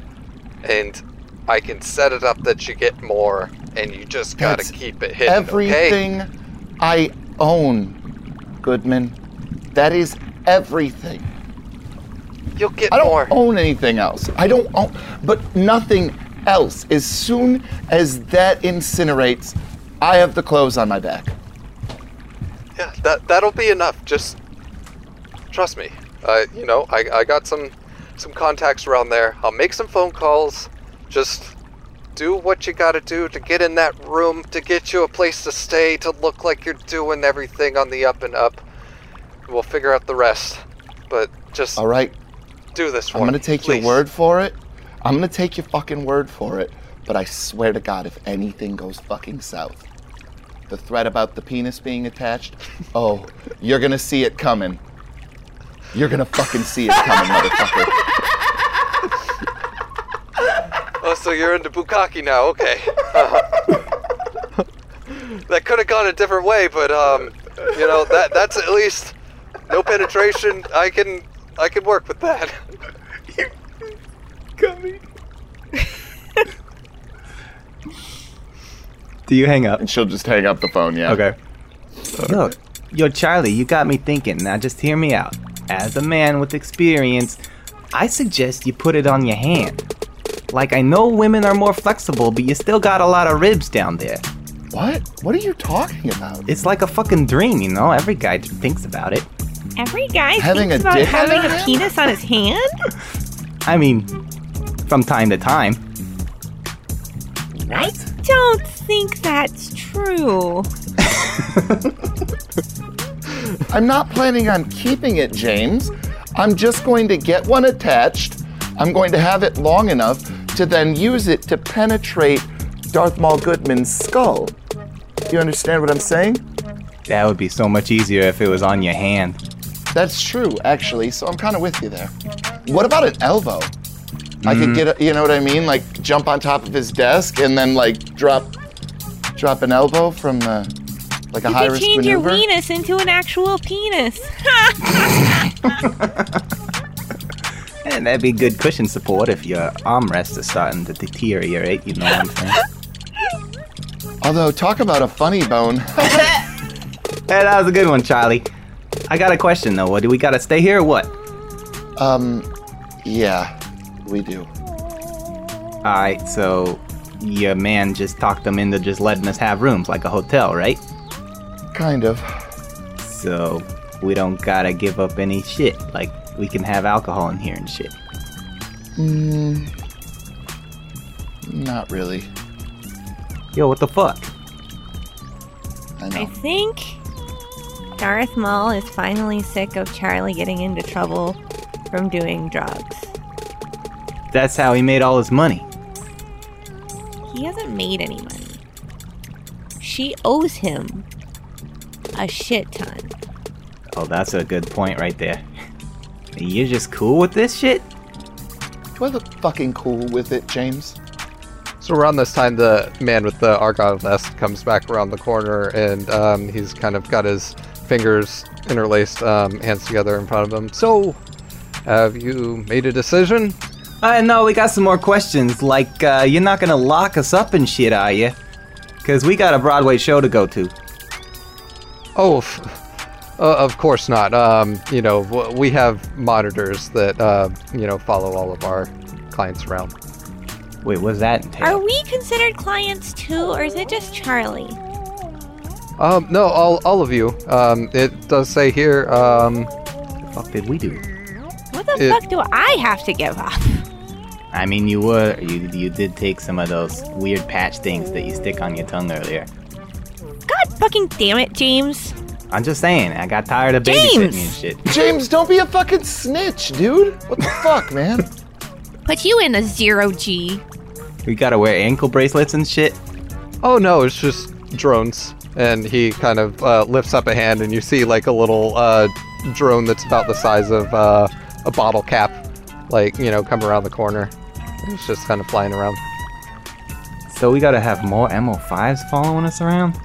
and I can set it up that you get more and you just got to keep it hidden, okay? everything I own, Goodman. That is everything. You'll get I don't more. own anything else. I don't own, but nothing else. As soon as that incinerates, I have the clothes on my back. Yeah, that that'll be enough. Just trust me. Uh, you know, I, I got some some contacts around there. I'll make some phone calls. Just do what you gotta do to get in that room, to get you a place to stay, to look like you're doing everything on the up and up. We'll figure out the rest. But just All right, do this for I'm gonna take please. your word for it. I'm gonna take your fucking word for it. But I swear to God, if anything goes fucking south, the threat about the penis being attached, oh, you're gonna see it coming. You're gonna fucking see it coming, motherfucker. Oh, so you're into bukkake now? Okay. Uh, that could have gone a different way, but um, you know that that's at least no penetration. I can I can work with that. you. Do you hang up? And she'll just hang up the phone. Yeah. Okay. Look, yo, Charlie, you got me thinking. Now just hear me out. As a man with experience, I suggest you put it on your hand. Like, I know women are more flexible, but you still got a lot of ribs down there. What? What are you talking about? It's like a fucking dream, you know? Every guy thinks about it. Every guy Having thinks a about dick on having their a hand? penis on his hand. I mean, from time to time. I don't think that's true. I'm not planning on keeping it, James. I'm just going to get one attached. I'm going to have it long enough to then use it to penetrate Darth Maul Goodman's skull. Do you understand what I'm saying? That would be so much easier if it was on your hand. That's true, actually, so I'm kind of with you there. What about an elbow? I could mm. get, a, you know what I mean? Like jump on top of his desk and then like drop, drop an elbow from the, like a You high could risk change your maneuver. weenus into an actual penis. And that'd be good cushion support if your armrest is starting to deteriorate, you know what I'm saying? Although talk about a funny bone. Hey, that was a good one, Charlie. I got a question though. What do we gotta stay here or what? um, yeah, we do. Alright, so your man just talked them into just letting us have rooms like a hotel, right? Kind of. So we don't gotta give up any shit. Like we can have alcohol in here and shit. Mm, not really. Yo, what the fuck? I know. I think Darth Maul is finally sick of Charlie getting into trouble from doing drugs. That's how he made all his money. He hasn't made any money. She owes him a shit ton. Oh, that's a good point right there. You're just cool with this shit? Do I look fucking cool with it, James? So around this time, the man with the argyle vest comes back around the corner, and um, he's kind of got his fingers interlaced, um, hands together in front of him. So, have you made a decision? Uh, no, we got some more questions. Like, uh, you're not gonna lock us up and shit, are you? Cause we got a Broadway show to go to. Oh, f- uh, of course not. Um, you know, w- we have monitors that uh, you know follow all of our clients around. Wait, was that Are we considered clients too, or is it just Charlie? Um, no, all, all of you. Um, it does say here. Um, the fuck did we do? What the It- fuck do I have to give up? I mean, you were you you did take some of those weird patch things that you stick on your tongue earlier. God fucking damn it, James. I'm just saying, I got tired of babysitting James! and shit. James, don't be a fucking snitch, dude. What the fuck, man? Put you in a zero G. We gotta wear ankle bracelets and shit. oh no, it's just drones. And he kind of uh, lifts up a hand, and you see like a little uh, drone that's about the size of uh, a bottle cap, like you know, come around the corner. It's just kind of flying around. So we gotta have more MO5s following us around.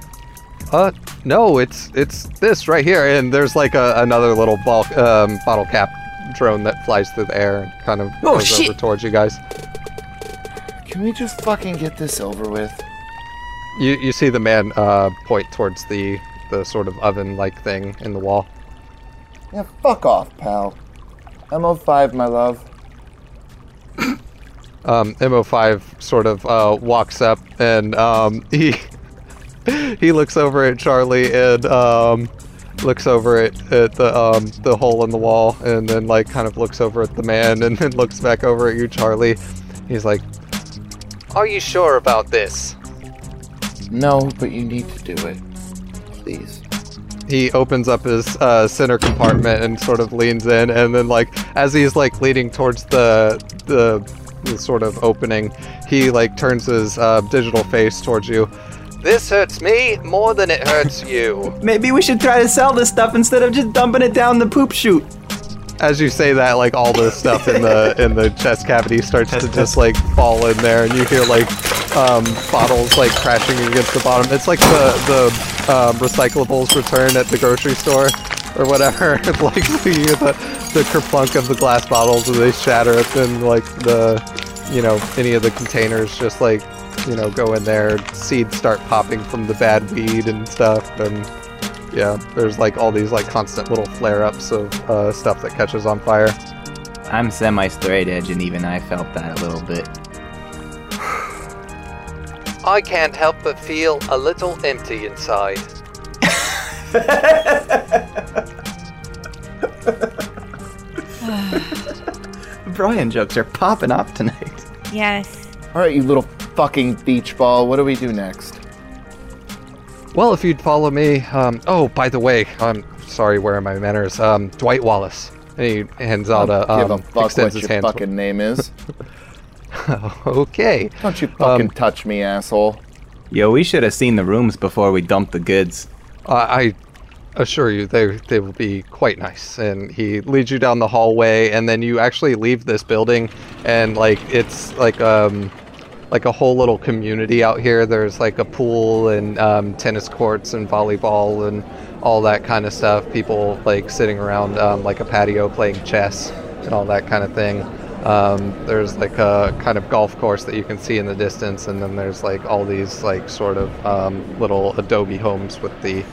Uh, no, it's it's this right here, and there's like a, another little bulk um, bottle cap drone that flies through the air and kind of Oh, goes shit. over towards you guys. Can we just fucking get this over with? You you see the man uh, point towards the the sort of oven like thing in the wall. Yeah, fuck off, pal. MO5, my love. Um, Mo5 sort of uh, walks up and um, he he looks over at Charlie and um, looks over at, at the um, the hole in the wall and then like kind of looks over at the man and then looks back over at you, Charlie. He's like, "Are you sure about this?" No, but you need to do it. Please. he opens up his uh, center compartment and sort of leans in and then like as he's like leaning towards the the, the sort of opening he like turns his uh, digital face towards you this hurts me more than it hurts you. Maybe we should try to sell this stuff instead of just dumping it down the poop chute. as you say that like all the stuff in the in the chest cavity starts to just like fall in there and you hear like um, bottles like crashing against the bottom. It's like the the um, recyclables return at the grocery store or whatever. Like you hear the the kerplunk of the glass bottles as they shatter and like the you know any of the containers just like you know, go in there, seeds start popping from the bad weed and stuff, and yeah, there's like all these like constant little flare-ups of uh, stuff that catches on fire. I'm semi straight edge, and even I felt that a little bit. I can't help but feel a little empty inside. Brian jokes are popping off tonight. Yes. All right, you little fucking beach ball. What do we do next? Well, if you'd follow me, um, oh, by the way, I'm sorry, where are my manners? Um, Dwight Wallace. And he hands out a, Give a um, fuck extends what his your hand. fucking name is. okay. Don't you fucking Um, touch me, asshole. Yo, we should have seen the rooms before we dumped the goods. Uh, I assure you, they they will be quite nice. And he leads you down the hallway, and then you actually leave this building, and like it's like um like a whole little community out here. There's like a pool and um, tennis courts and volleyball and all that kind of stuff. People like sitting around um, like a patio playing chess and all that kind of thing. Um, there's like a kind of golf course that you can see in the distance, and then there's like all these like sort of um, little adobe homes with the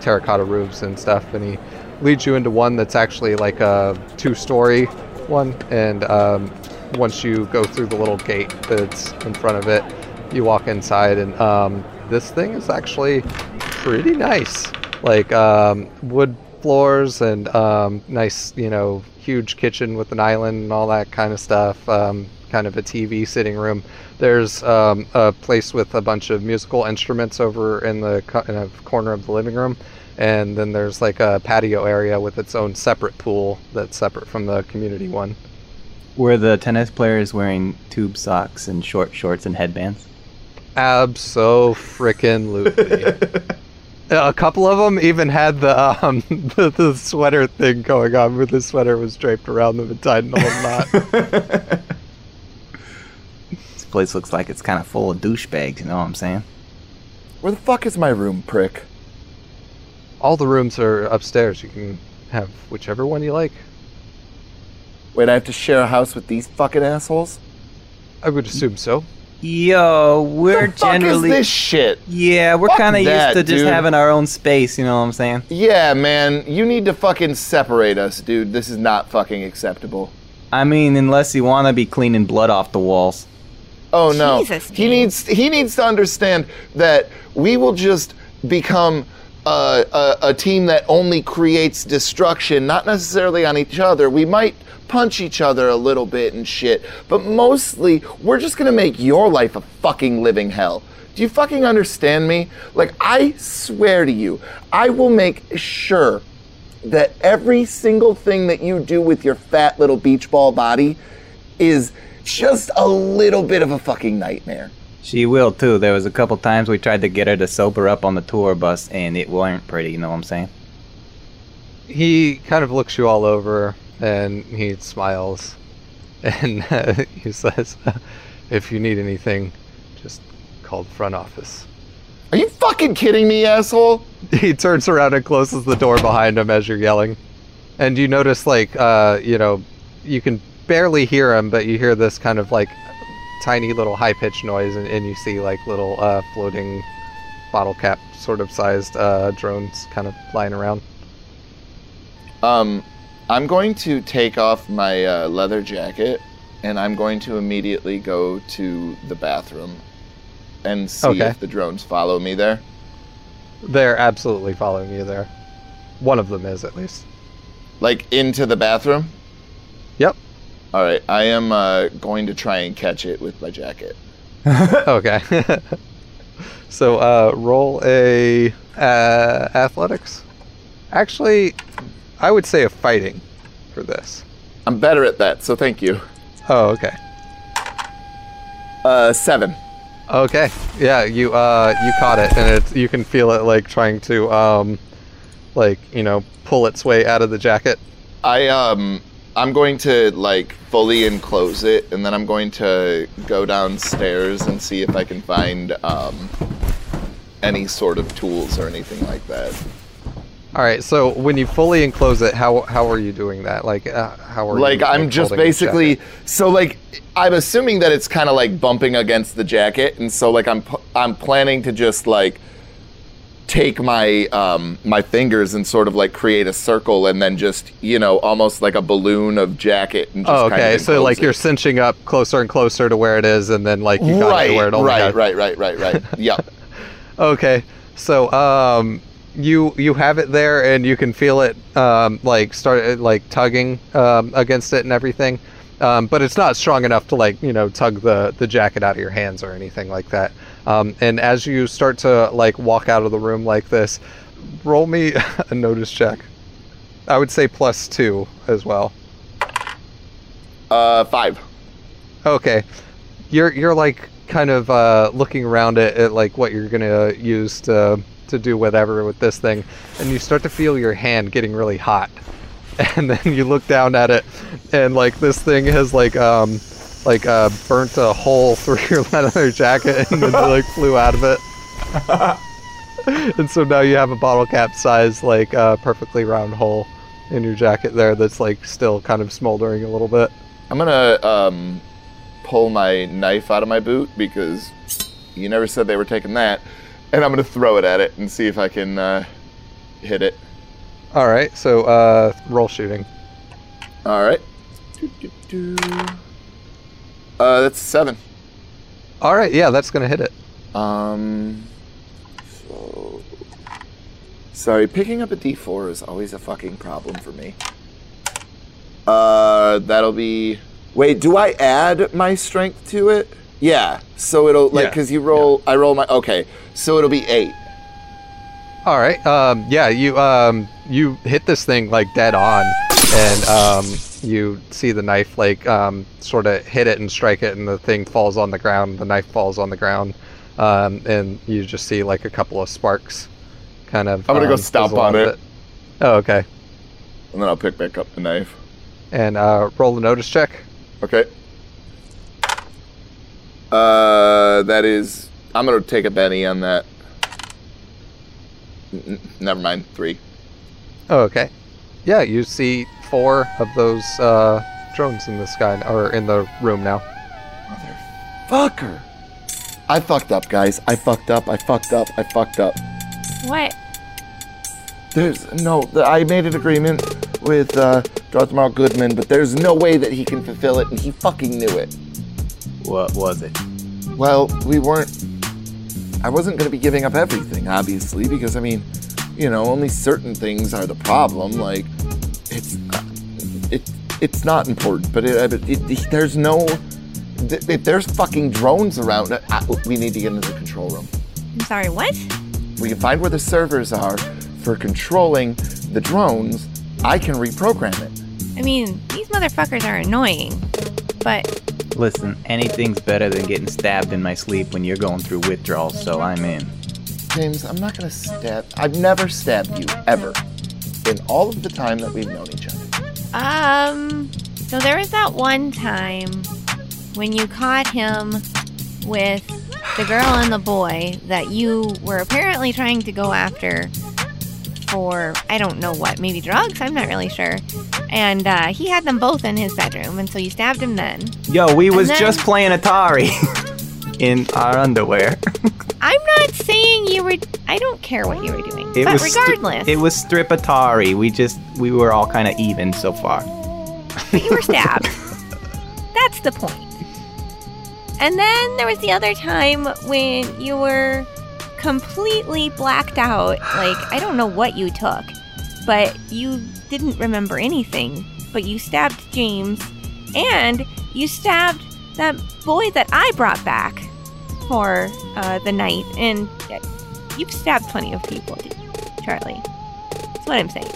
terracotta roofs and stuff. And he leads you into one that's actually like a two-story one, and um, once you go through the little gate that's in front of it, you walk inside, and um, this thing is actually pretty nice. Like um, wood floors and um, nice, you know, huge kitchen with an island and all that kind of stuff. Um, kind of a TV sitting room. There's um, a place with a bunch of musical instruments over in the in a corner of the living room, and then there's like a patio area with its own separate pool that's separate from the community one. Were the tennis players wearing tube socks and short shorts and headbands? Abso freaking lootly. A couple of them even had the um the, the sweater thing going on, where the sweater was draped around them and tied in a little knot. This place looks like it's kind of full of douchebags, you know what I'm saying? Where the fuck is my room, prick? All the rooms are upstairs. You can have whichever one you like. Wait, I have to share a house with these fucking assholes? I would assume so. Yo, we're the fuck generally is this shit? yeah, we're kind of used to just dude. having our own space, you know what I'm saying? Yeah, man, you need to fucking separate us, dude. This is not fucking acceptable. I mean, unless you want to be cleaning blood off the walls. Oh no. Jesus, he needs he needs to understand that we will just become a, a, a team that only creates destruction, not necessarily on each other. We might punch each other a little bit and shit, but mostly we're just gonna make your life a fucking living hell. Do you fucking understand me? Like, I swear to you, I will make sure that every single thing that you do with your fat little beach ball body is just a little bit of a fucking nightmare. She will too. There was a couple times we tried to get her to sober up on the tour bus, and it weren't pretty. You know what I'm saying? He kind of looks you all over and he smiles and uh, he says, "If you need anything, just call the front office." Are you fucking kidding me, asshole? he turns around and closes the door behind him as you're yelling. And you notice, like, uh, you know, you can barely hear him, but you hear this kind of like tiny little high pitched noise, and, and you see like little uh, floating bottle cap sort of sized uh, drones kind of flying around. Um, I'm going to take off my uh, leather jacket and I'm going to immediately go to the bathroom and see Okay. if the drones follow me there. They're absolutely following you there. One of them is, at least. Like into the bathroom? Yep. All right, I am uh, going to try and catch it with my jacket. okay. so, uh, roll a uh, athletics. Actually, I would say a fighting for this. I'm better at that, so thank you. Oh, okay. Uh, seven. Okay. Yeah, you uh you caught it and it's you can feel it like trying to um like, you know, pull its way out of the jacket. I um I'm going to like fully enclose it and then I'm going to go downstairs and see if I can find um any sort of tools or anything like that. All right. So when you fully enclose it, how how are you doing that? Like uh, how are you? like you? I'm just basically so like I'm assuming that it's kind of like bumping against the jacket, and so like I'm I'm planning to just like take my um my fingers and sort of like create a circle, and then just you know almost like a balloon of jacket. And just Oh, okay. so like it. you're cinching up closer and closer to where it is, and then like you got right, it where it only right, got- right, right, right, right. Yep. Okay. So um, you you have it there, and you can feel it um like start like tugging um against it and everything. Um, but it's not strong enough to like you know tug the the jacket out of your hands or anything like that. Um, and as you start to like walk out of the room like this, roll me a notice check. I would say plus two as well. Uh, five. Okay, you're you're like kind of uh, looking around at, at like what you're gonna use to to do whatever with this thing, and you start to feel your hand getting really hot, and then you look down at it, and like this thing has like um like uh burnt a hole through your leather jacket, and then it, like flew out of it. and so now you have a bottle cap size like uh, perfectly round hole in your jacket there that's like still kind of smoldering a little bit. I'm gonna um, pull my knife out of my boot because you never said they were taking that, and I'm gonna throw it at it and see if I can uh, hit it. All right, so uh, roll shooting. All right. Uh, that's seven. All right, yeah, that's gonna hit it. Um. So. Sorry, picking up a D4 is always a fucking problem for me. Uh, that'll be. Wait, do I add my strength to it? Yeah. So it'll like Yeah, because you roll. I roll my. Okay. So it'll be eight. All right, um, yeah, you um, you hit this thing like dead on, and um, you see the knife like um, sort of hit it and strike it, and the thing falls on the ground. The knife falls on the ground, um, and you just see like a couple of sparks, kind of. I'm gonna go um, stomp fizzle on of it. Oh, okay. And then I'll pick back up the knife. And uh, roll the notice check. Okay. Uh, that is. I'm gonna take a Benny on that. N- never mind. Three. Oh, okay. Yeah, you see four of those uh, drones in the sky or in the room now. Fucker. I fucked up, guys. I fucked up. I fucked up. I fucked up. What? There's no. I made an agreement with uh, Darth Maul Goodman, but there's no way that he can fulfill it, and he fucking knew it. What was it? Well, we weren't. I wasn't going to be giving up everything, obviously, because I mean, you know, only certain things are the problem. Like, it's it it's not important, but, it, but it, it, there's no. th- If there's fucking drones around, uh, uh, we need to get into the control room. I'm sorry, what? We can find where the servers are for controlling the drones. I can reprogram it. I mean, these motherfuckers are annoying. But Listen, anything's better than getting stabbed in my sleep when you're going through withdrawals, so I'm in. James, I'm not gonna stab. I've never stabbed you ever in all of the time that we've known each other. Um, so there was that one time when you caught him with the girl and the boy that you were apparently trying to go after for I don't know what, maybe drugs. I'm not really sure. And uh, he had them both in his bedroom, and so you stabbed him then. Yo, we was then- just playing Atari in our underwear. I'm not saying you were. I don't care what you were doing, It but was regardless, it was strip Atari. We just we were all kind of even so far. But you were stabbed. That's the point. And then there was the other time when you were completely blacked out. Like, I don't know what you took, but you didn't remember anything. But you stabbed James, and you stabbed that boy that I brought back for uh, the night. And uh, you've stabbed plenty of people, Charlie. That's what I'm saying.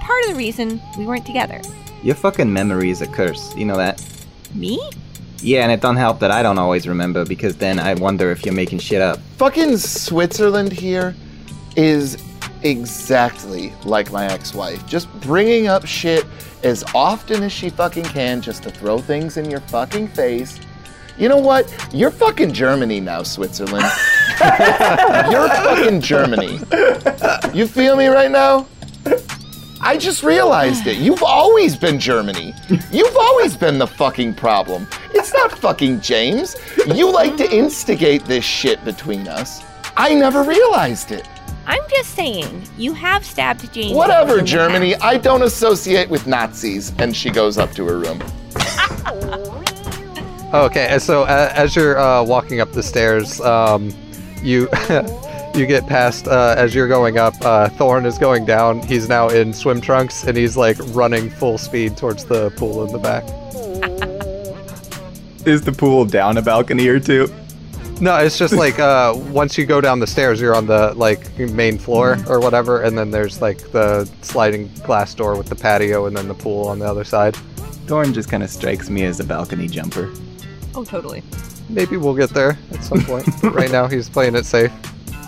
Part of the reason we weren't together. Your fucking memory is a curse. You know that? Me? Yeah, and it don't help that I don't always remember because then I wonder if you're making shit up. Fucking Switzerland here is exactly like my ex-wife. Just bringing up shit as often as she fucking can just to throw things in your fucking face. You know what? You're fucking Germany now, Switzerland. You're fucking Germany. You feel me right now? I just realized it. You've always been Germany. You've always been the fucking problem. It's not fucking James. You like to instigate this shit between us. I never realized it. I'm just saying, you have stabbed James. Whatever, Germany. I don't associate with Nazis. And she goes up to her room. Okay, so uh, as you're uh, walking up the stairs, um, you you get past uh, as you're going up. Uh, Thorn is going down. He's now in swim trunks and he's like running full speed towards the pool in the back. Is the pool down a balcony or two? No, it's just like uh, once you go down the stairs, you're on the like main floor or whatever, and then there's like the sliding glass door with the patio, and then the pool on the other side. Thorn just kind of strikes me as a balcony jumper. Oh, totally. Maybe we'll get there at some point. but right now, he's playing it safe.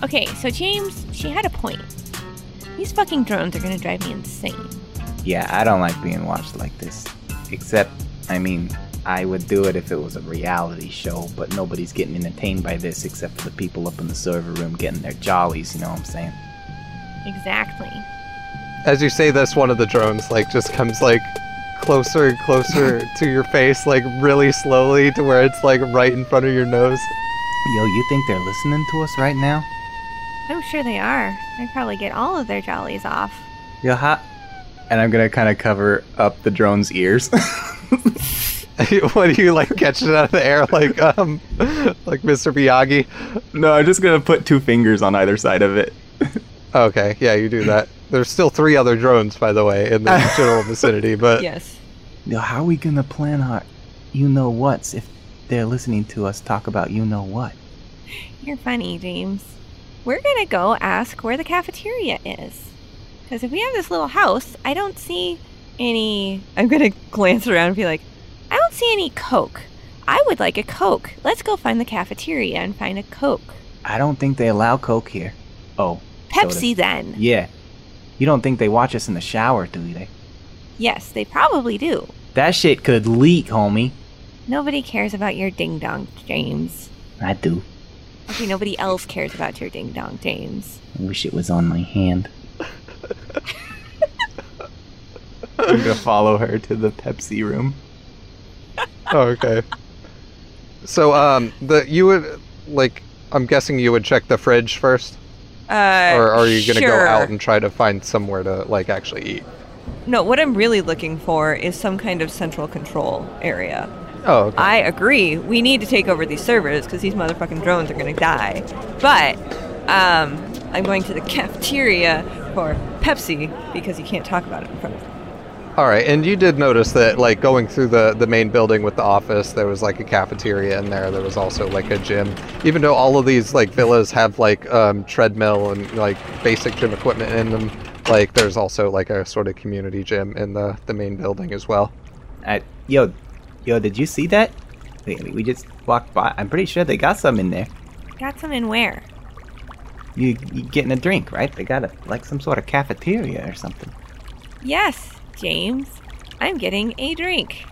Okay, so James, she had a point. These fucking drones are gonna drive me insane. Yeah, I don't like being watched like this. Except, I mean, I would do it if it was a reality show, but nobody's getting entertained by this except for the people up in the server room getting their jollies, you know what I'm saying? Exactly. As you say this, one of the drones like just comes like closer and closer to your face, like really slowly, to where it's like right in front of your nose. Yo, you think they're listening to us right now? I'm sure they are. They probably get all of their jollies off. Yo, ha. And I'm gonna kind of cover up the drone's ears. what do you like catching it out of the air like um like Mr. Miyagi? no, I'm just gonna put two fingers on either side of it. Okay, yeah, you do that. There's still three other drones, by the way, in the general vicinity, but Yes. Yo, how are we gonna plan our you know what's if they're listening to us talk about you know what? You're funny, James. We're gonna go ask where the cafeteria is. Because if we have this little house, I don't see any. I'm gonna glance around and be like, I don't see any Coke. I would like a Coke. Let's go find the cafeteria and find a Coke. I don't think they allow Coke here. Oh. Pepsi, soda. then. Yeah. You don't think they watch us in the shower, do they? Yes, they probably do. That shit could leak, homie. Nobody cares about your ding dong, James. I do. Okay, nobody else cares about your ding dong, James. I wish it was on my hand. I'm gonna follow her to the Pepsi room. oh, okay. So um the you would like I'm guessing you would check the fridge first? Uh, or are you gonna sure. go out and try to find somewhere to like actually eat? No, what I'm really looking for is some kind of central control area. Oh, okay. I agree. We need to take over these servers because these motherfucking drones are going to die. But um, I'm going to the cafeteria for Pepsi because you can't talk about it in front of. All right, and you did notice that, like, going through the the main building with the office, there was like a cafeteria in there. There was also like a gym. Even though all of these like villas have like um, treadmill and like basic gym equipment in them, like there's also like a sort of community gym in the the main building as well. I, yo, yo, did you see that? We, we just walked by. I'm pretty sure they got some in there. Got some in where? You, you getting a drink, right? They got a like some sort of cafeteria or something. Yes, James. I'm getting a drink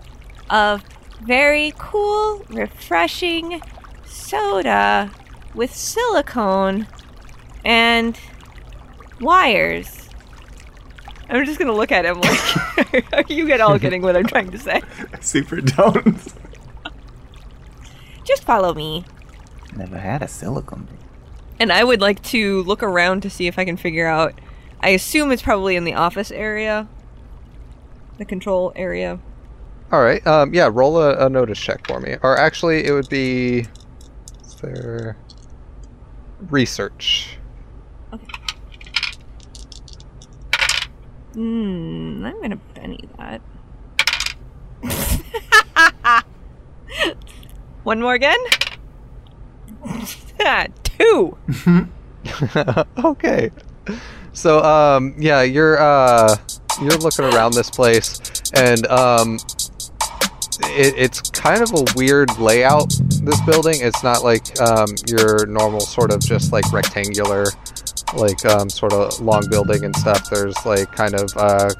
of very cool, refreshing soda with silicone and wires. I'm just going to look at him like, are you get all getting what I'm trying to say? Super don't. Just follow me. Never had a silicone. drink. And I would like to look around to see if I can figure out. I assume it's probably in the office area, the control area. All right, um, yeah, roll a, a notice check for me, or actually, it would be is there research. Okay. Hmm, I'm gonna Benny that. One more again. Two. okay. So um yeah, you're uh you're looking around this place and um it, it's kind of a weird layout this building. It's not like um your normal sort of just like rectangular like um sort of long building and stuff. There's like kind of uh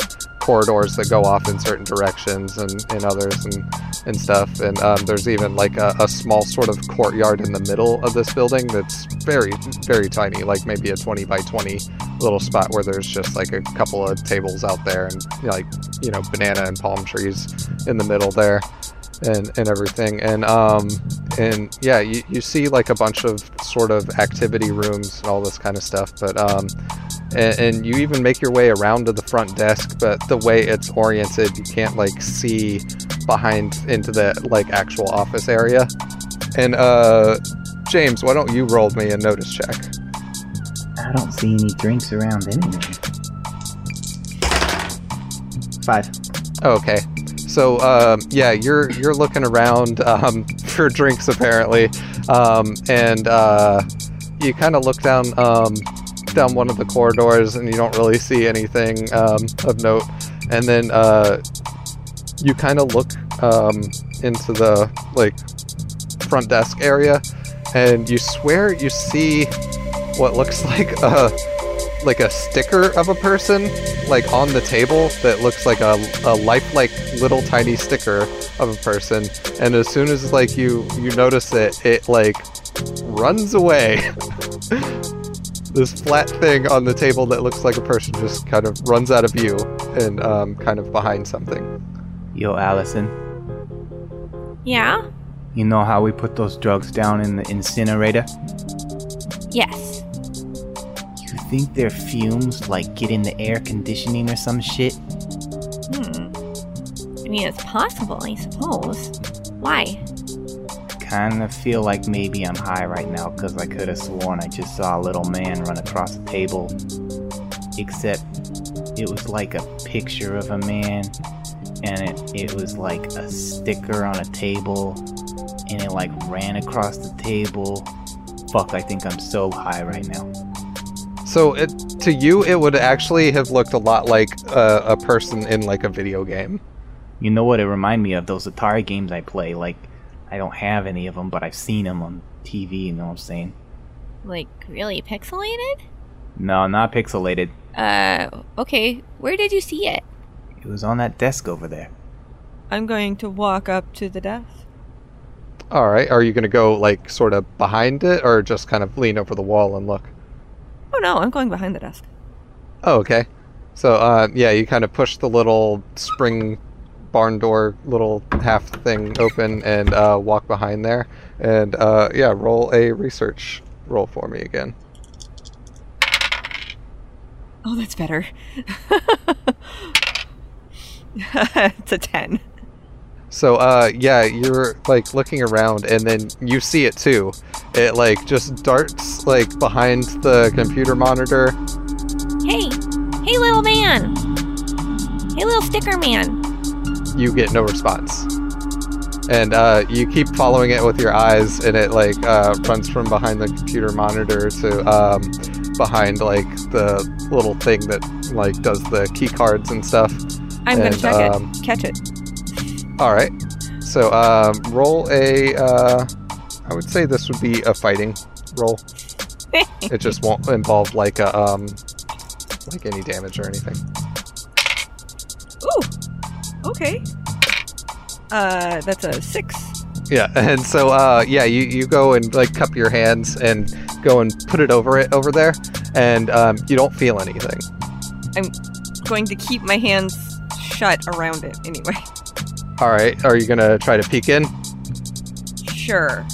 corridors that go off in certain directions and, in others and, and stuff. And um, there's even like a, a small sort of courtyard in the middle of this building that's very, very tiny, like maybe a 20 by 20 little spot where there's just like a couple of tables out there and like, you know, banana and palm trees in the middle there and, and everything. And um and yeah, you, you see like a bunch of sort of activity rooms and all this kind of stuff. But um and, and you even make your way around to the front desk, but the way it's oriented, you can't like see behind into the like actual office area. And uh James, why don't you roll me a notice check? I don't see any drinks around anywhere. Five. Okay. So um, yeah, you're you're looking around um, for drinks apparently, um, and uh, you kind of look down um, down one of the corridors and you don't really see anything um, of note, and then uh, you kind of look um, into the like front desk area, and you swear you see what looks like a like a sticker of a person like on the table that looks like a, a lifelike little tiny sticker of a person and as soon as like you you notice it it like runs away this flat thing on the table that looks like a person just kind of runs out of view and um, kind of behind something Yo, Allison, Yeah? you know how we put those drugs down in the incinerator? Yes. Think their fumes like get in the air conditioning or some shit? Hmm. I mean, it's possible, I suppose. Why? Kinda feel like maybe I'm high right now because I could have sworn I just saw a little man run across the table. Except it was like a picture of a man and it, it was like a sticker on a table and it like ran across the table. Fuck, I think I'm so high right now. So it, to you it would actually have looked a lot like a, a person in like a video game You know what it reminded me of? Those Atari games I play. Like, I don't have any of them, but I've seen them on TV, you know what I'm saying? Like, really pixelated? No, not pixelated. Uh, okay. Where did you see it? It was on that desk over there. I'm going to walk up to the desk. all right are you going to go like sort of behind it or just kind of lean over the wall and look Oh no, I'm going behind the desk. Oh, okay. So, uh, yeah, you kind of push the little spring barn door little half thing open and uh, walk behind there. And, uh, yeah, roll a research roll for me again. Oh, that's better. it's a 10. So, uh, yeah, you're, like, looking around and then you see it too. It, like, just darts, like, behind the computer monitor. Hey! Hey, little man! Hey, little sticker man! you get no response. And uh, you keep following it with your eyes, and it like uh, runs from behind the computer monitor to um, behind like the little thing that like does the key cards and stuff. I'm going to And, check um, it. Catch it. All right. So um, roll a. Uh, I would say this would be a fighting roll. it just won't involve like a um, like any damage or anything. Ooh! Okay. Uh, that's a 6. Yeah, and so uh, yeah, you, you go and like cup your hands and go and put it over it over there, and um, you don't feel anything. I'm going to keep my hands shut around it anyway. All right, are you gonna try to peek in? Sure.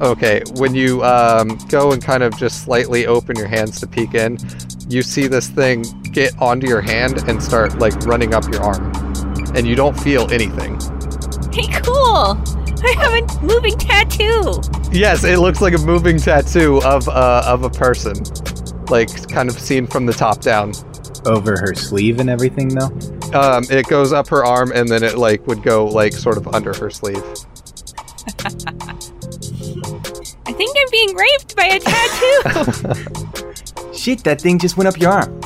Okay, when you um, go and kind of just slightly open your hands to peek in, you see this thing get onto your hand and start like running up your arm, and you don't feel anything. Hey, cool! I have a moving tattoo! Yes, it looks like a moving tattoo of uh, of a person, like kind of seen from the top down. Over her sleeve and everything, though? Um, it goes up her arm and then it like would go like sort of under her sleeve. I think I'm being raped by a tattoo! Shit, that thing just went up your arm.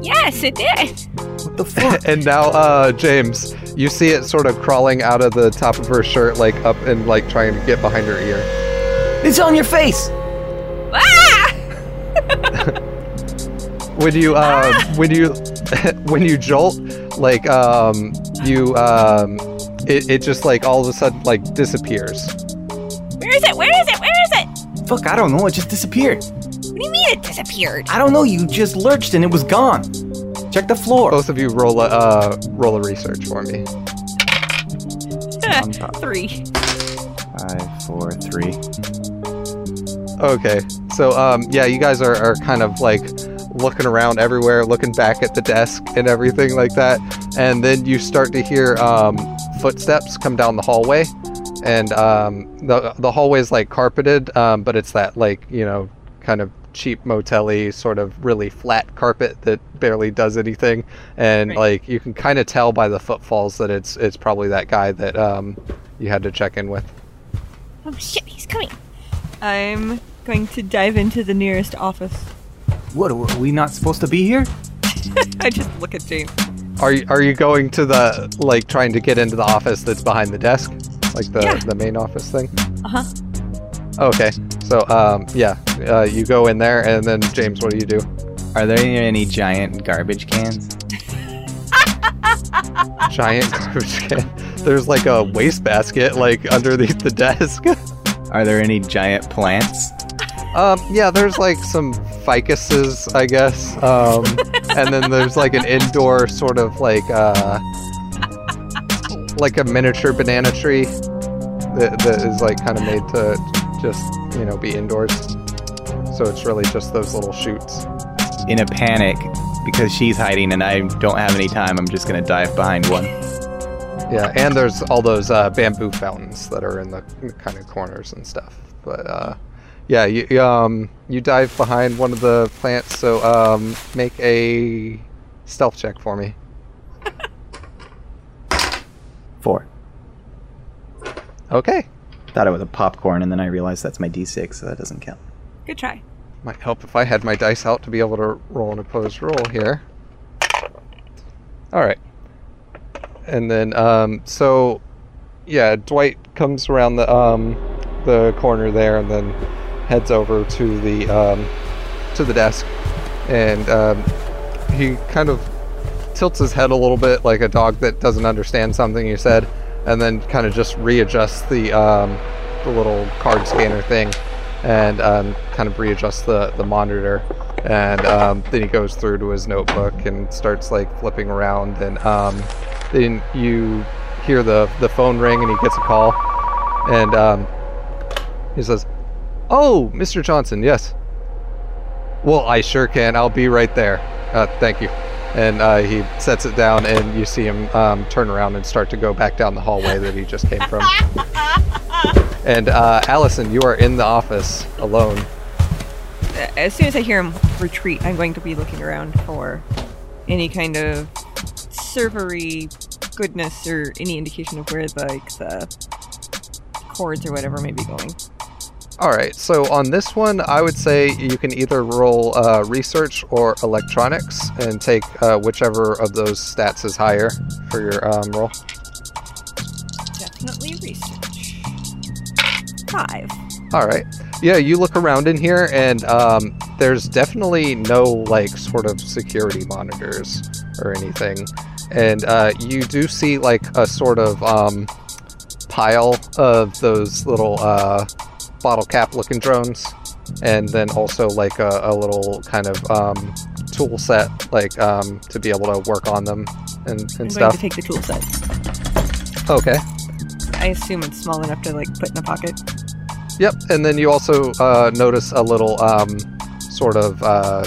yes, it did! What the fuck? and now, uh, James, you see it sort of crawling out of the top of her shirt, like up and like trying to get behind her ear. it's on your face! Ah! When you uh, when you when you jolt, like um, you um, it, it just like all of a sudden like disappears. Where is it? Where is it? Where is it? Fuck, I don't know. It just disappeared. What do you mean it disappeared? I don't know. You just lurched and it was gone. Check the floor. Both of you roll a uh, roll a research for me. on top. Three. Five, four, three. Okay, so um, yeah, you guys are, are kind of like looking around everywhere, looking back at the desk and everything like that, and then you start to hear um, footsteps come down the hallway, and um, the the hallway is like carpeted, um, but it's that like you know kind of cheap motel-y sort of really flat carpet that barely does anything, and Right. like you can kind of tell by the footfalls that it's it's probably that guy that um, you had to check in with. Oh shit, he's coming. I'm going to dive into the nearest office. What? Are we not supposed to be here? I just look at James. Are you, are you going to the like trying to get into the office that's behind the desk, like the Yeah. the main office thing? Uh huh. Okay, so um yeah, uh, you go in there, and then James, what do you do? Are there any giant garbage cans? Giant garbage can. There's like a wastebasket like underneath the desk. Are there any giant plants? Um yeah, there's like some ficuses, I guess. Um, and then there's like an indoor sort of like uh like a miniature banana tree that, that is like kind of made to just you know be indoors. So it's really just those little shoots. In a panic, because she's hiding and I don't have any time, I'm just gonna dive behind one. Yeah, and there's all those uh, bamboo fountains that are in the kind of corners and stuff. But uh, yeah, you you, um you dive behind one of the plants. So um make a stealth check for me. Four. Okay, Thought it was a popcorn, and then I realized that's my D6, so that doesn't count. Good try. might help if I had my dice out to be able to roll an opposed roll here. All right, and then um so yeah, Dwight comes around the um the corner there and then heads over to the um to the desk. And um, he kind of tilts his head a little bit like a dog that doesn't understand something you said and then kind of just readjusts the um, the little card scanner thing and um, kind of readjusts the, the monitor. And um, then he goes through to his notebook and starts like flipping around and um, then you hear the, the phone ring and he gets a call. And he says oh mr johnson yes. Well i sure can. I'll be right there. Uh, thank you. And uh, he sets it down and you see him um, turn around and start to go back down the hallway that he just came from. And uh, allison you are in the office alone. As soon as I hear him retreat, I'm going to be looking around for any kind of servery goodness or any indication of where like the cords or whatever may be going. All right, so on this one, I would say you can either roll uh, research or electronics and take uh, whichever of those stats is higher for your um, roll. Definitely research. Five. All right. Yeah, you look around in here, and um, there's definitely no like sort of security monitors or anything, and uh, you do see like a sort of um, pile of those little uh, bottle cap looking drones, and then also like a, a little kind of um, tool set like um, to be able to work on them and, and I'm going stuff. to take the tool set. Okay. I assume it's small enough to like put in a pocket. Yep, and then you also uh, notice a little um, sort of uh,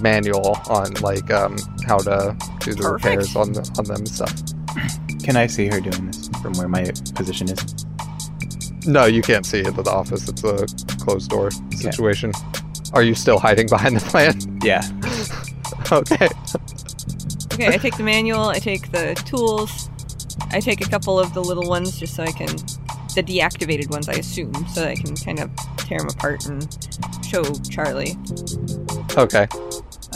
manual on like um, how to do the Perfect. repairs on the, on them and stuff. Can I see her doing this from where my position is? No, you can't see into the office. It's a closed door situation. Are you still hiding behind the plant? Yeah. okay. Okay, I take the manual, I take the tools, I take a couple of the little ones just so I can, the deactivated ones, I assume, so that I can kind of tear them apart and show Charlie. Okay.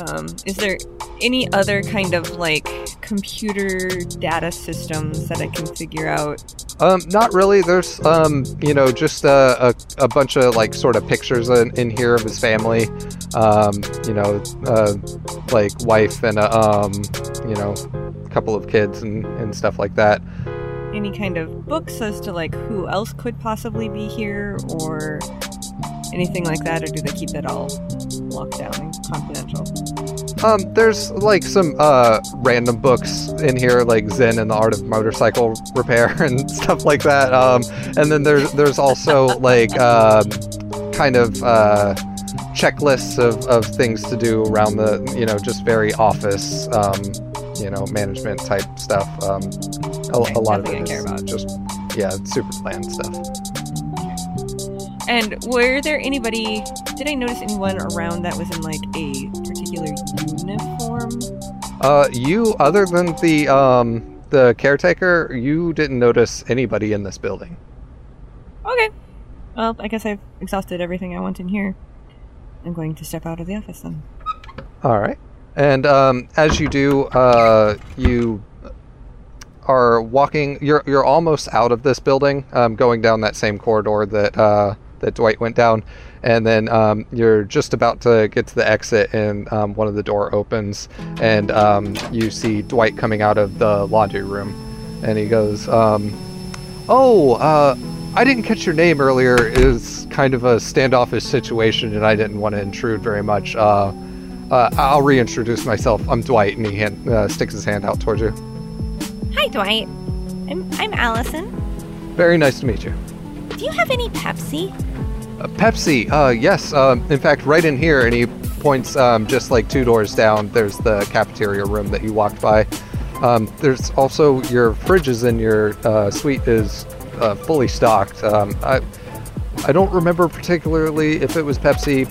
Um, is there any other kind of like computer data systems that I can figure out Um, not really. There's, um, you know, just a, a, a bunch of like sort of pictures in, in here of his family. Um, you know, uh, like wife and a, um, you know, couple of kids and, and stuff like that. Any kind of books as to like who else could possibly be here or anything like that, or do they keep it all locked down and confidential? Um, there's like some uh random books in here, like Zen and the Art of Motorcycle Repair and stuff like that. Um, and then there's there's also like um, kind of uh, checklists of, of things to do around the you know just very office um, you know management type stuff. Um, a, Okay, a lot of nothing I care about. just yeah super planned stuff. And were there anybody? Did I notice anyone around that was in like a particular uniform? Uh, you other than the um the caretaker, you didn't notice anybody in this building. Okay. Well, I guess I've exhausted everything I want in here. I'm going to step out of the office then. All right. And um, as you do, uh, you are walking. You're you're almost out of this building, um, going down that same corridor that uh, that Dwight went down, and then um, you're just about to get to the exit, and um, one of the door opens, and um, you see Dwight coming out of the laundry room, and he goes, um, "Oh, uh, I didn't catch your name earlier. Was kind of a standoffish situation, and I didn't want to intrude very much." Uh, uh, I'll reintroduce myself. I'm Dwight, and he hand, uh, sticks his hand out towards you. Hi, Dwight. I'm I'm Allison. Very nice to meet you. Do you have any Pepsi? Uh, Pepsi, uh, yes. Um, in fact, right in here, and he points um, just like two doors down. There's the cafeteria room that you walked by. Um, there's also your fridges in your uh, suite is uh, fully stocked. Um, I I don't remember particularly if it was Pepsi,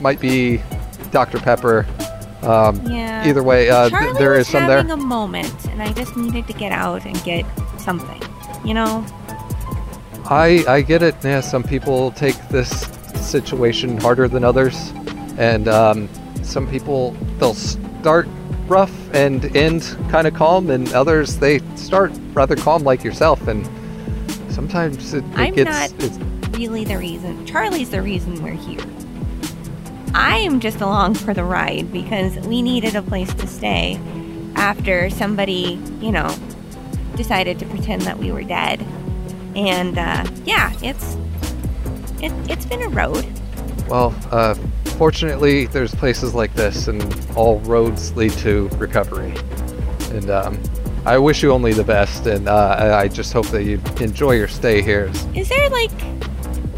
might be Dr Pepper. Um, Yeah. Either way, uh, th- there is some there. having a moment, and I just needed to get out and get something. You know, I I get it. Yeah, some people take this situation harder than others, and um, some people they'll start rough and end kind of calm, and others they start rather calm like yourself, and sometimes it, it I'm gets not- it's, really the reason. Charlie's the reason we're here. I am just along for the ride because we needed a place to stay after somebody, you know, decided to pretend that we were dead. And uh, yeah, it's it, it's been a road. well. Uh, fortunately, there's places like this, and all roads lead to recovery. And um, I wish you only the best, and uh, I just hope that you enjoy your stay here. Is there like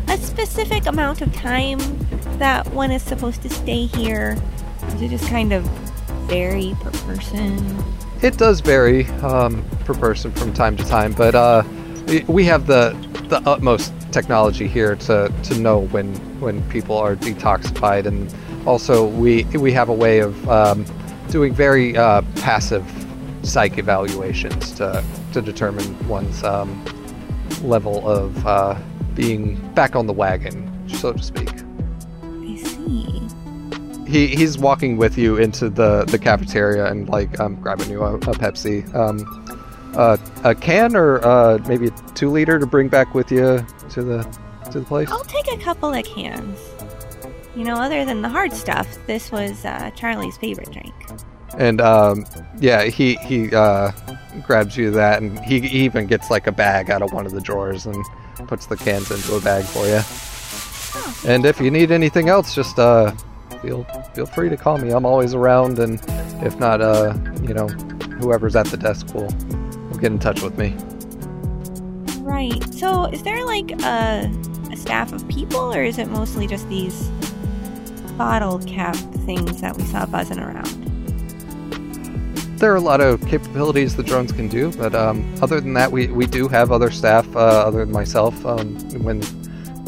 a specific amount of time that one is supposed to stay here? Does it just kind of vary per person? It does vary um, per person from time to time, but uh, we- have the the utmost technology here to, to know when when people are detoxified, and also we we have a way of um, doing very uh, passive psych evaluations to to determine one's um, level of uh, being back on the wagon, so to speak. I see. He he's walking with you into the the cafeteria and like um grabbing you a, a Pepsi. Um, uh, a can or uh maybe a two liter to bring back with you to the to the place. I'll take a couple of cans. You know, other than the hard stuff, this was uh, Charlie's favorite drink. And um, yeah, he he uh, grabs you that, and he, he even gets like a bag out of one of the drawers and puts the cans into a bag for you. And if you need anything else, just uh, feel feel free to call me. I'm always around, and if not, uh, you know, whoever's at the desk will get in touch with me. Right. So, is there like a, a staff of people, or is it mostly just these bottle cap things that we saw buzzing around? There are a lot of capabilities the drones can do, but um, other than that, we, we do have other staff uh, other than myself. Um, when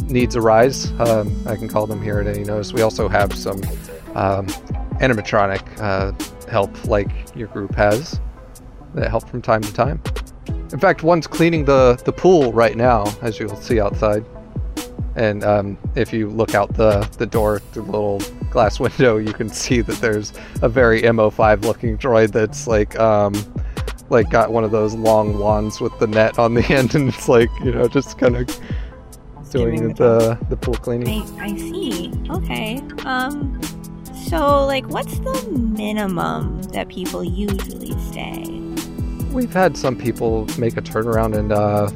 needs arise, um, I can call them here at any notice. We also have some um, animatronic uh, help, like your group has, that help from time to time. In fact, one's cleaning the, the pool right now, as you'll see outside. And um, if you look out the, the door the little glass window, you can see that there's a very MO5 looking droid that's like um, like got one of those long wands with the net on the end, and it's like you know just kind of doing the the pool cleaning. I, I see. Okay. Um, so, like, what's the minimum that people usually stay? We've had some people make a turnaround in uh,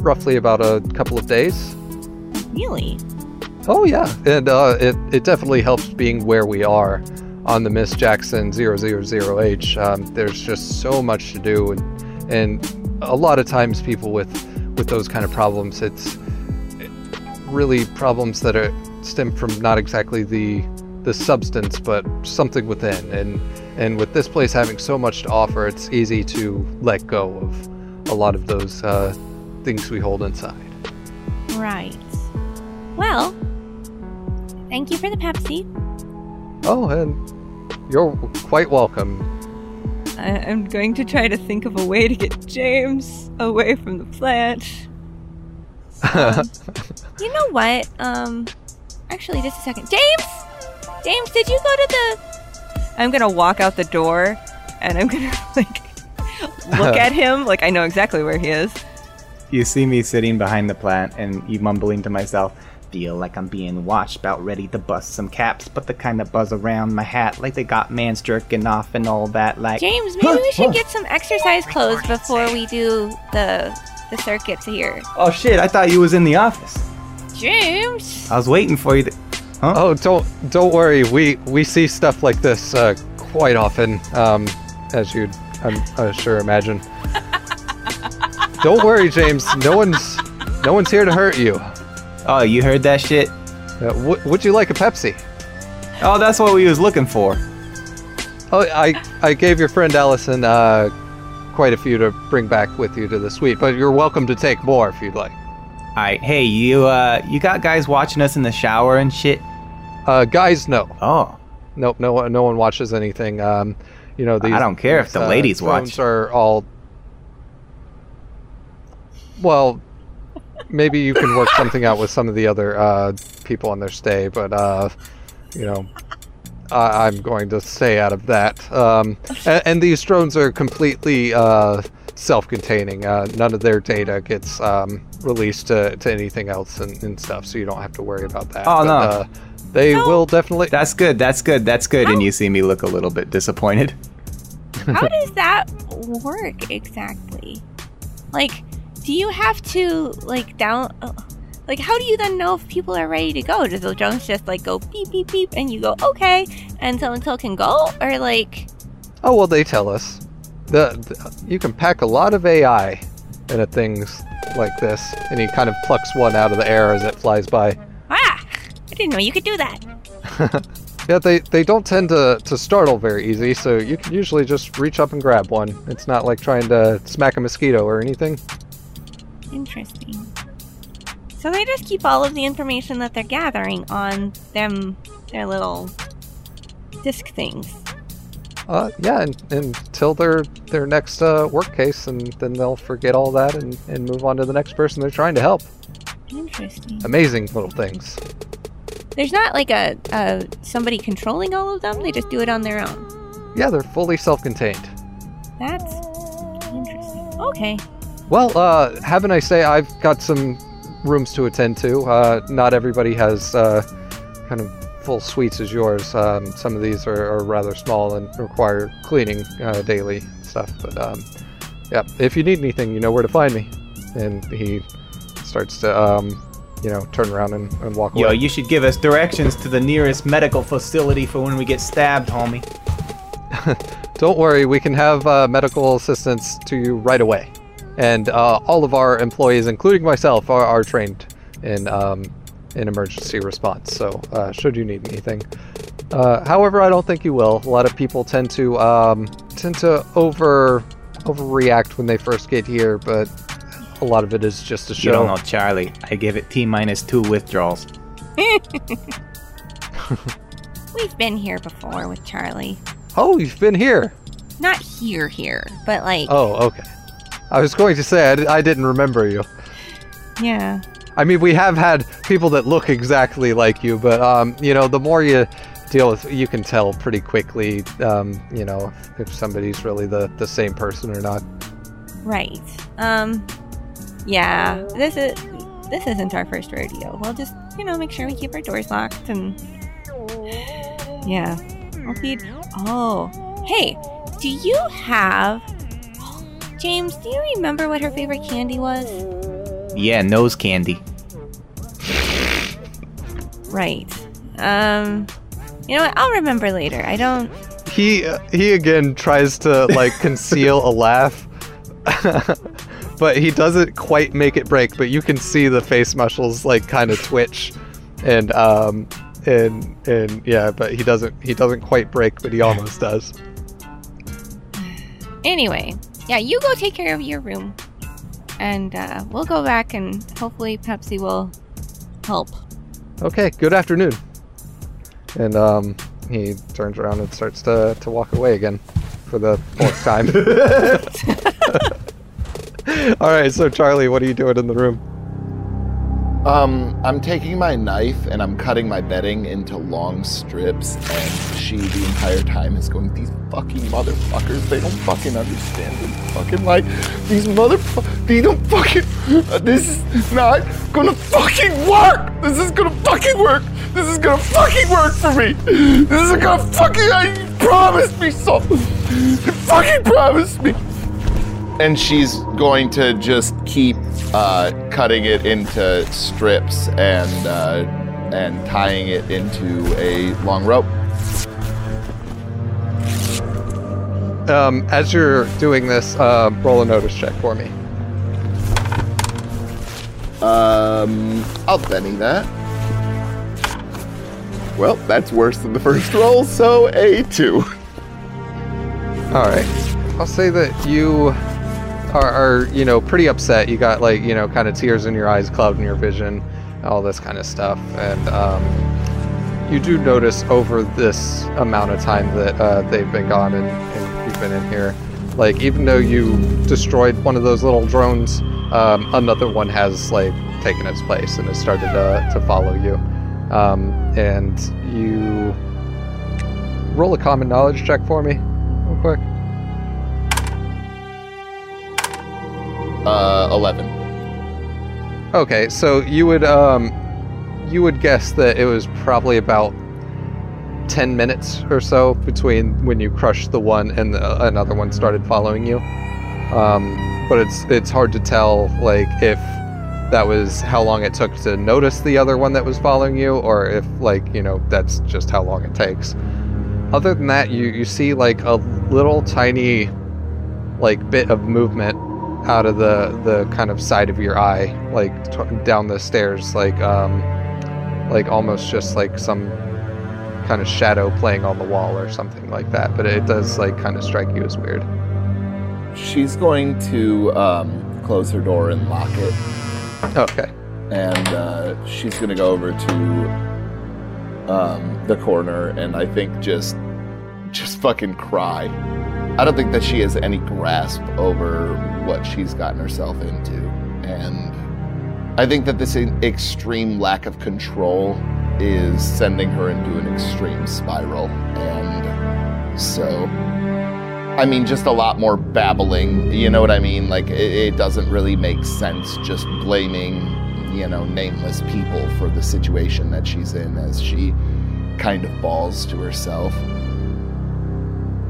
roughly about a couple of days. Really? Oh yeah, and uh, it it definitely helps being where we are on the Miss Jackson 000H. Um, there's just so much to do, and and a lot of times people with with those kind of problems, it's really problems that are stem from not exactly the the substance, but something within. And and with this place having so much to offer, it's easy to let go of a lot of those uh, things we hold inside. Right. Well, thank you for the Pepsi. Oh, and you're quite welcome. I, I'm going to try to think of a way to get James away from the plant. You know what? Um, actually, just a second. James! James, did you go to the. I'm gonna walk out the door, and I'm gonna like look uh-huh. at him like I know exactly where he is. You see me sitting behind the plant and you mumbling to myself, feel like I'm being watched, about ready to bust some caps, but the kind of buzz around my hat like they got mans jerking off and all that. Like, James, maybe we should get some exercise clothes before we do the the circuits here. oh shit, I thought you was in the office. James! I was waiting for you. To- huh? Oh, don't don't worry. We we see stuff like this uh, quite often, um, as you'd I'm uh, sure imagine. don't worry, James. No one's no one's here to hurt you. Oh, you heard that shit? Uh, w- would you like a Pepsi? Oh, that's what we was looking for. Oh, I I gave your friend Allison uh, quite a few to bring back with you to the suite, but you're welcome to take more if you'd like. Alright, hey, you uh you got guys watching us in the shower and shit? Uh, guys, no, Oh. nope, no one no one watches anything. Um, you know these. I don't care if the these, ladies drones watch. Are all. Well, maybe you can work something out with some of the other uh, people on their stay, but uh, you know, I- I'm going to stay out of that. Um, and, and these drones are completely uh, self-containing. Uh, none of their data gets um, released to, to anything else and, and stuff, so you don't have to worry about that. Oh, no. Uh, they will definitely. That's good, that's good, that's good. And you see me look a little bit disappointed. How does that work exactly? Like, do you have to, like, down. uh, Like, how do you then know if people are ready to go? Does the drones just, like, go beep, beep, beep, and you go, okay, and so and so can go? Or, like, Oh well, they tell us. The, the you can pack a lot of AI into things like this, and he kind of plucks one out of the air as it flies by. ah, I didn't know you could do that. Yeah, they they don't tend to to startle very easy, so you can usually just reach up and grab one. It's not like trying to smack a mosquito or anything. Interesting. So they just keep all of the information that they're gathering on them, their little disc things. Uh, yeah, and, until their their next uh, work case, and then they'll forget all that and, and move on to the next person they're trying to help. Interesting. Amazing little things. There's not like a, a somebody controlling all of them. They just do it on their own. Yeah, they're fully self-contained. That's interesting. Okay. Well, uh, haven't I say I've got some rooms to attend to. Uh, not everybody has uh, kind of full suites as yours. Um, some of these are, are rather small and require cleaning uh, daily and stuff. But um, yeah, if you need anything, you know where to find me. And he starts to, um, you know, turn around and, and walk Yo, away. you should give us directions to the nearest medical facility for when we get stabbed, homie. Don't worry, we can have uh, medical assistance to you right away. And uh, all of our employees, including myself, are, are trained in um, in emergency response. So, uh, should you need anything, uh, however, I don't think you will. A lot of people tend to um, tend to over overreact when they first get here, but a lot of it is just a show. You don't show. know Charlie. I give it T minus two withdrawals. We've been here before with Charlie. Oh, you've been here. Not here, here, but like, Oh, okay. I was going to say I, di- I didn't remember you. yeah. I mean, we have had people that look exactly like you, but um, you know, the more you deal with. You can tell pretty quickly, um, you know, if somebody's really the the same person or not. Right. Um. Yeah. This is this isn't our first rodeo. We'll just you know make sure we keep our doors locked and yeah. I'll feed. Oh. Hey. Do you have? James, do you remember what her favorite candy was? Yeah, nose candy. Right. Um. You know what? I'll remember later. I don't. He uh, he again tries to like conceal a laugh, but he doesn't quite make it break. But you can see the face muscles like kind of twitch, and um and and yeah, but he doesn't he doesn't quite break, but he almost does. Anyway, yeah, you go take care of your room, and uh, we'll go back and hopefully Pepsi will help. Okay, good afternoon. And um, he turns around and starts to, to walk away again for the fourth time. All right, so Charlie, what are you doing in the room? Um, I'm taking my knife and I'm cutting my bedding into long strips, and she the entire time is going, These fucking motherfuckers, they don't fucking understand this fucking life. These motherfuckers, they don't fucking. uh, this is not gonna fucking work! This is gonna fucking work! This is gonna fucking work for me! This is gonna fucking. I promised me something! You fucking promised me! And she's going to just keep uh, cutting it into strips and uh, and tying it into a long rope. Um, as you're doing this, uh, roll a notice check for me. Um, I'll Benny that. Well, that's worse than the first roll, so a two. All right. I'll say that you are, are, you know, pretty upset. You got like, you know, kind of tears in your eyes, clouding your vision, all this kind of stuff. And um, you do notice over this amount of time that uh, they've been gone and, and you've been in here, like, even though you destroyed one of those little drones, um, another one has, like, taken its place and has started to, to follow you. Um, and you roll a common knowledge check for me, real quick. Uh, eleven. Okay, so you would um you would guess that it was probably about 10 minutes or so between when you crushed the one and the, another one started following you. Um, but it's it's hard to tell like if that was how long it took to notice the other one that was following you or if like, you know, that's just how long it takes. Other than that, you you see like a little tiny like bit of movement out of the the kind of side of your eye, like t- down the stairs, like um, like almost just like some kind of shadow playing on the wall or something like that. But it does like kind of strike you as weird. She's going to um, close her door and lock it, Okay. and uh, she's going to go over to um, the corner and I think just just fucking cry. I don't think that she has any grasp over what she's gotten herself into, and I think that this extreme lack of control is sending her into an extreme spiral, and so I mean, just a lot more babbling. You know what I mean? Like, it, it doesn't really make sense just blaming, you know, nameless people for the situation that she's in as she kind of balls to herself.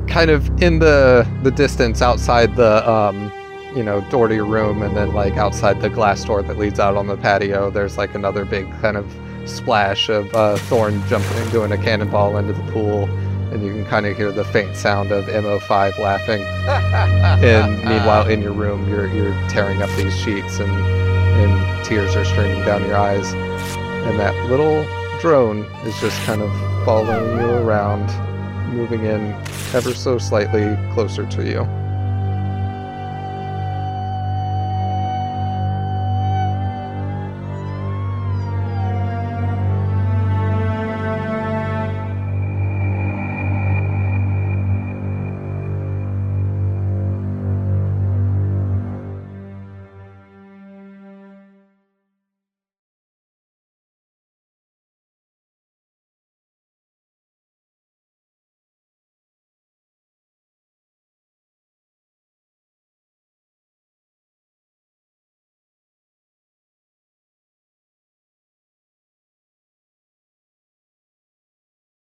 Kind of in the the distance outside the um, you know, door to your room, and then like outside the glass door that leads out on the patio, there's like another big kind of splash of uh, Thorn jumping and doing a cannonball into the pool. and you can kind of hear the faint sound of MO5 laughing. and meanwhile, in your room, you're you're tearing up these sheets, and and tears are streaming down your eyes. And that little drone is just kind of following you around, moving in ever so slightly closer to you.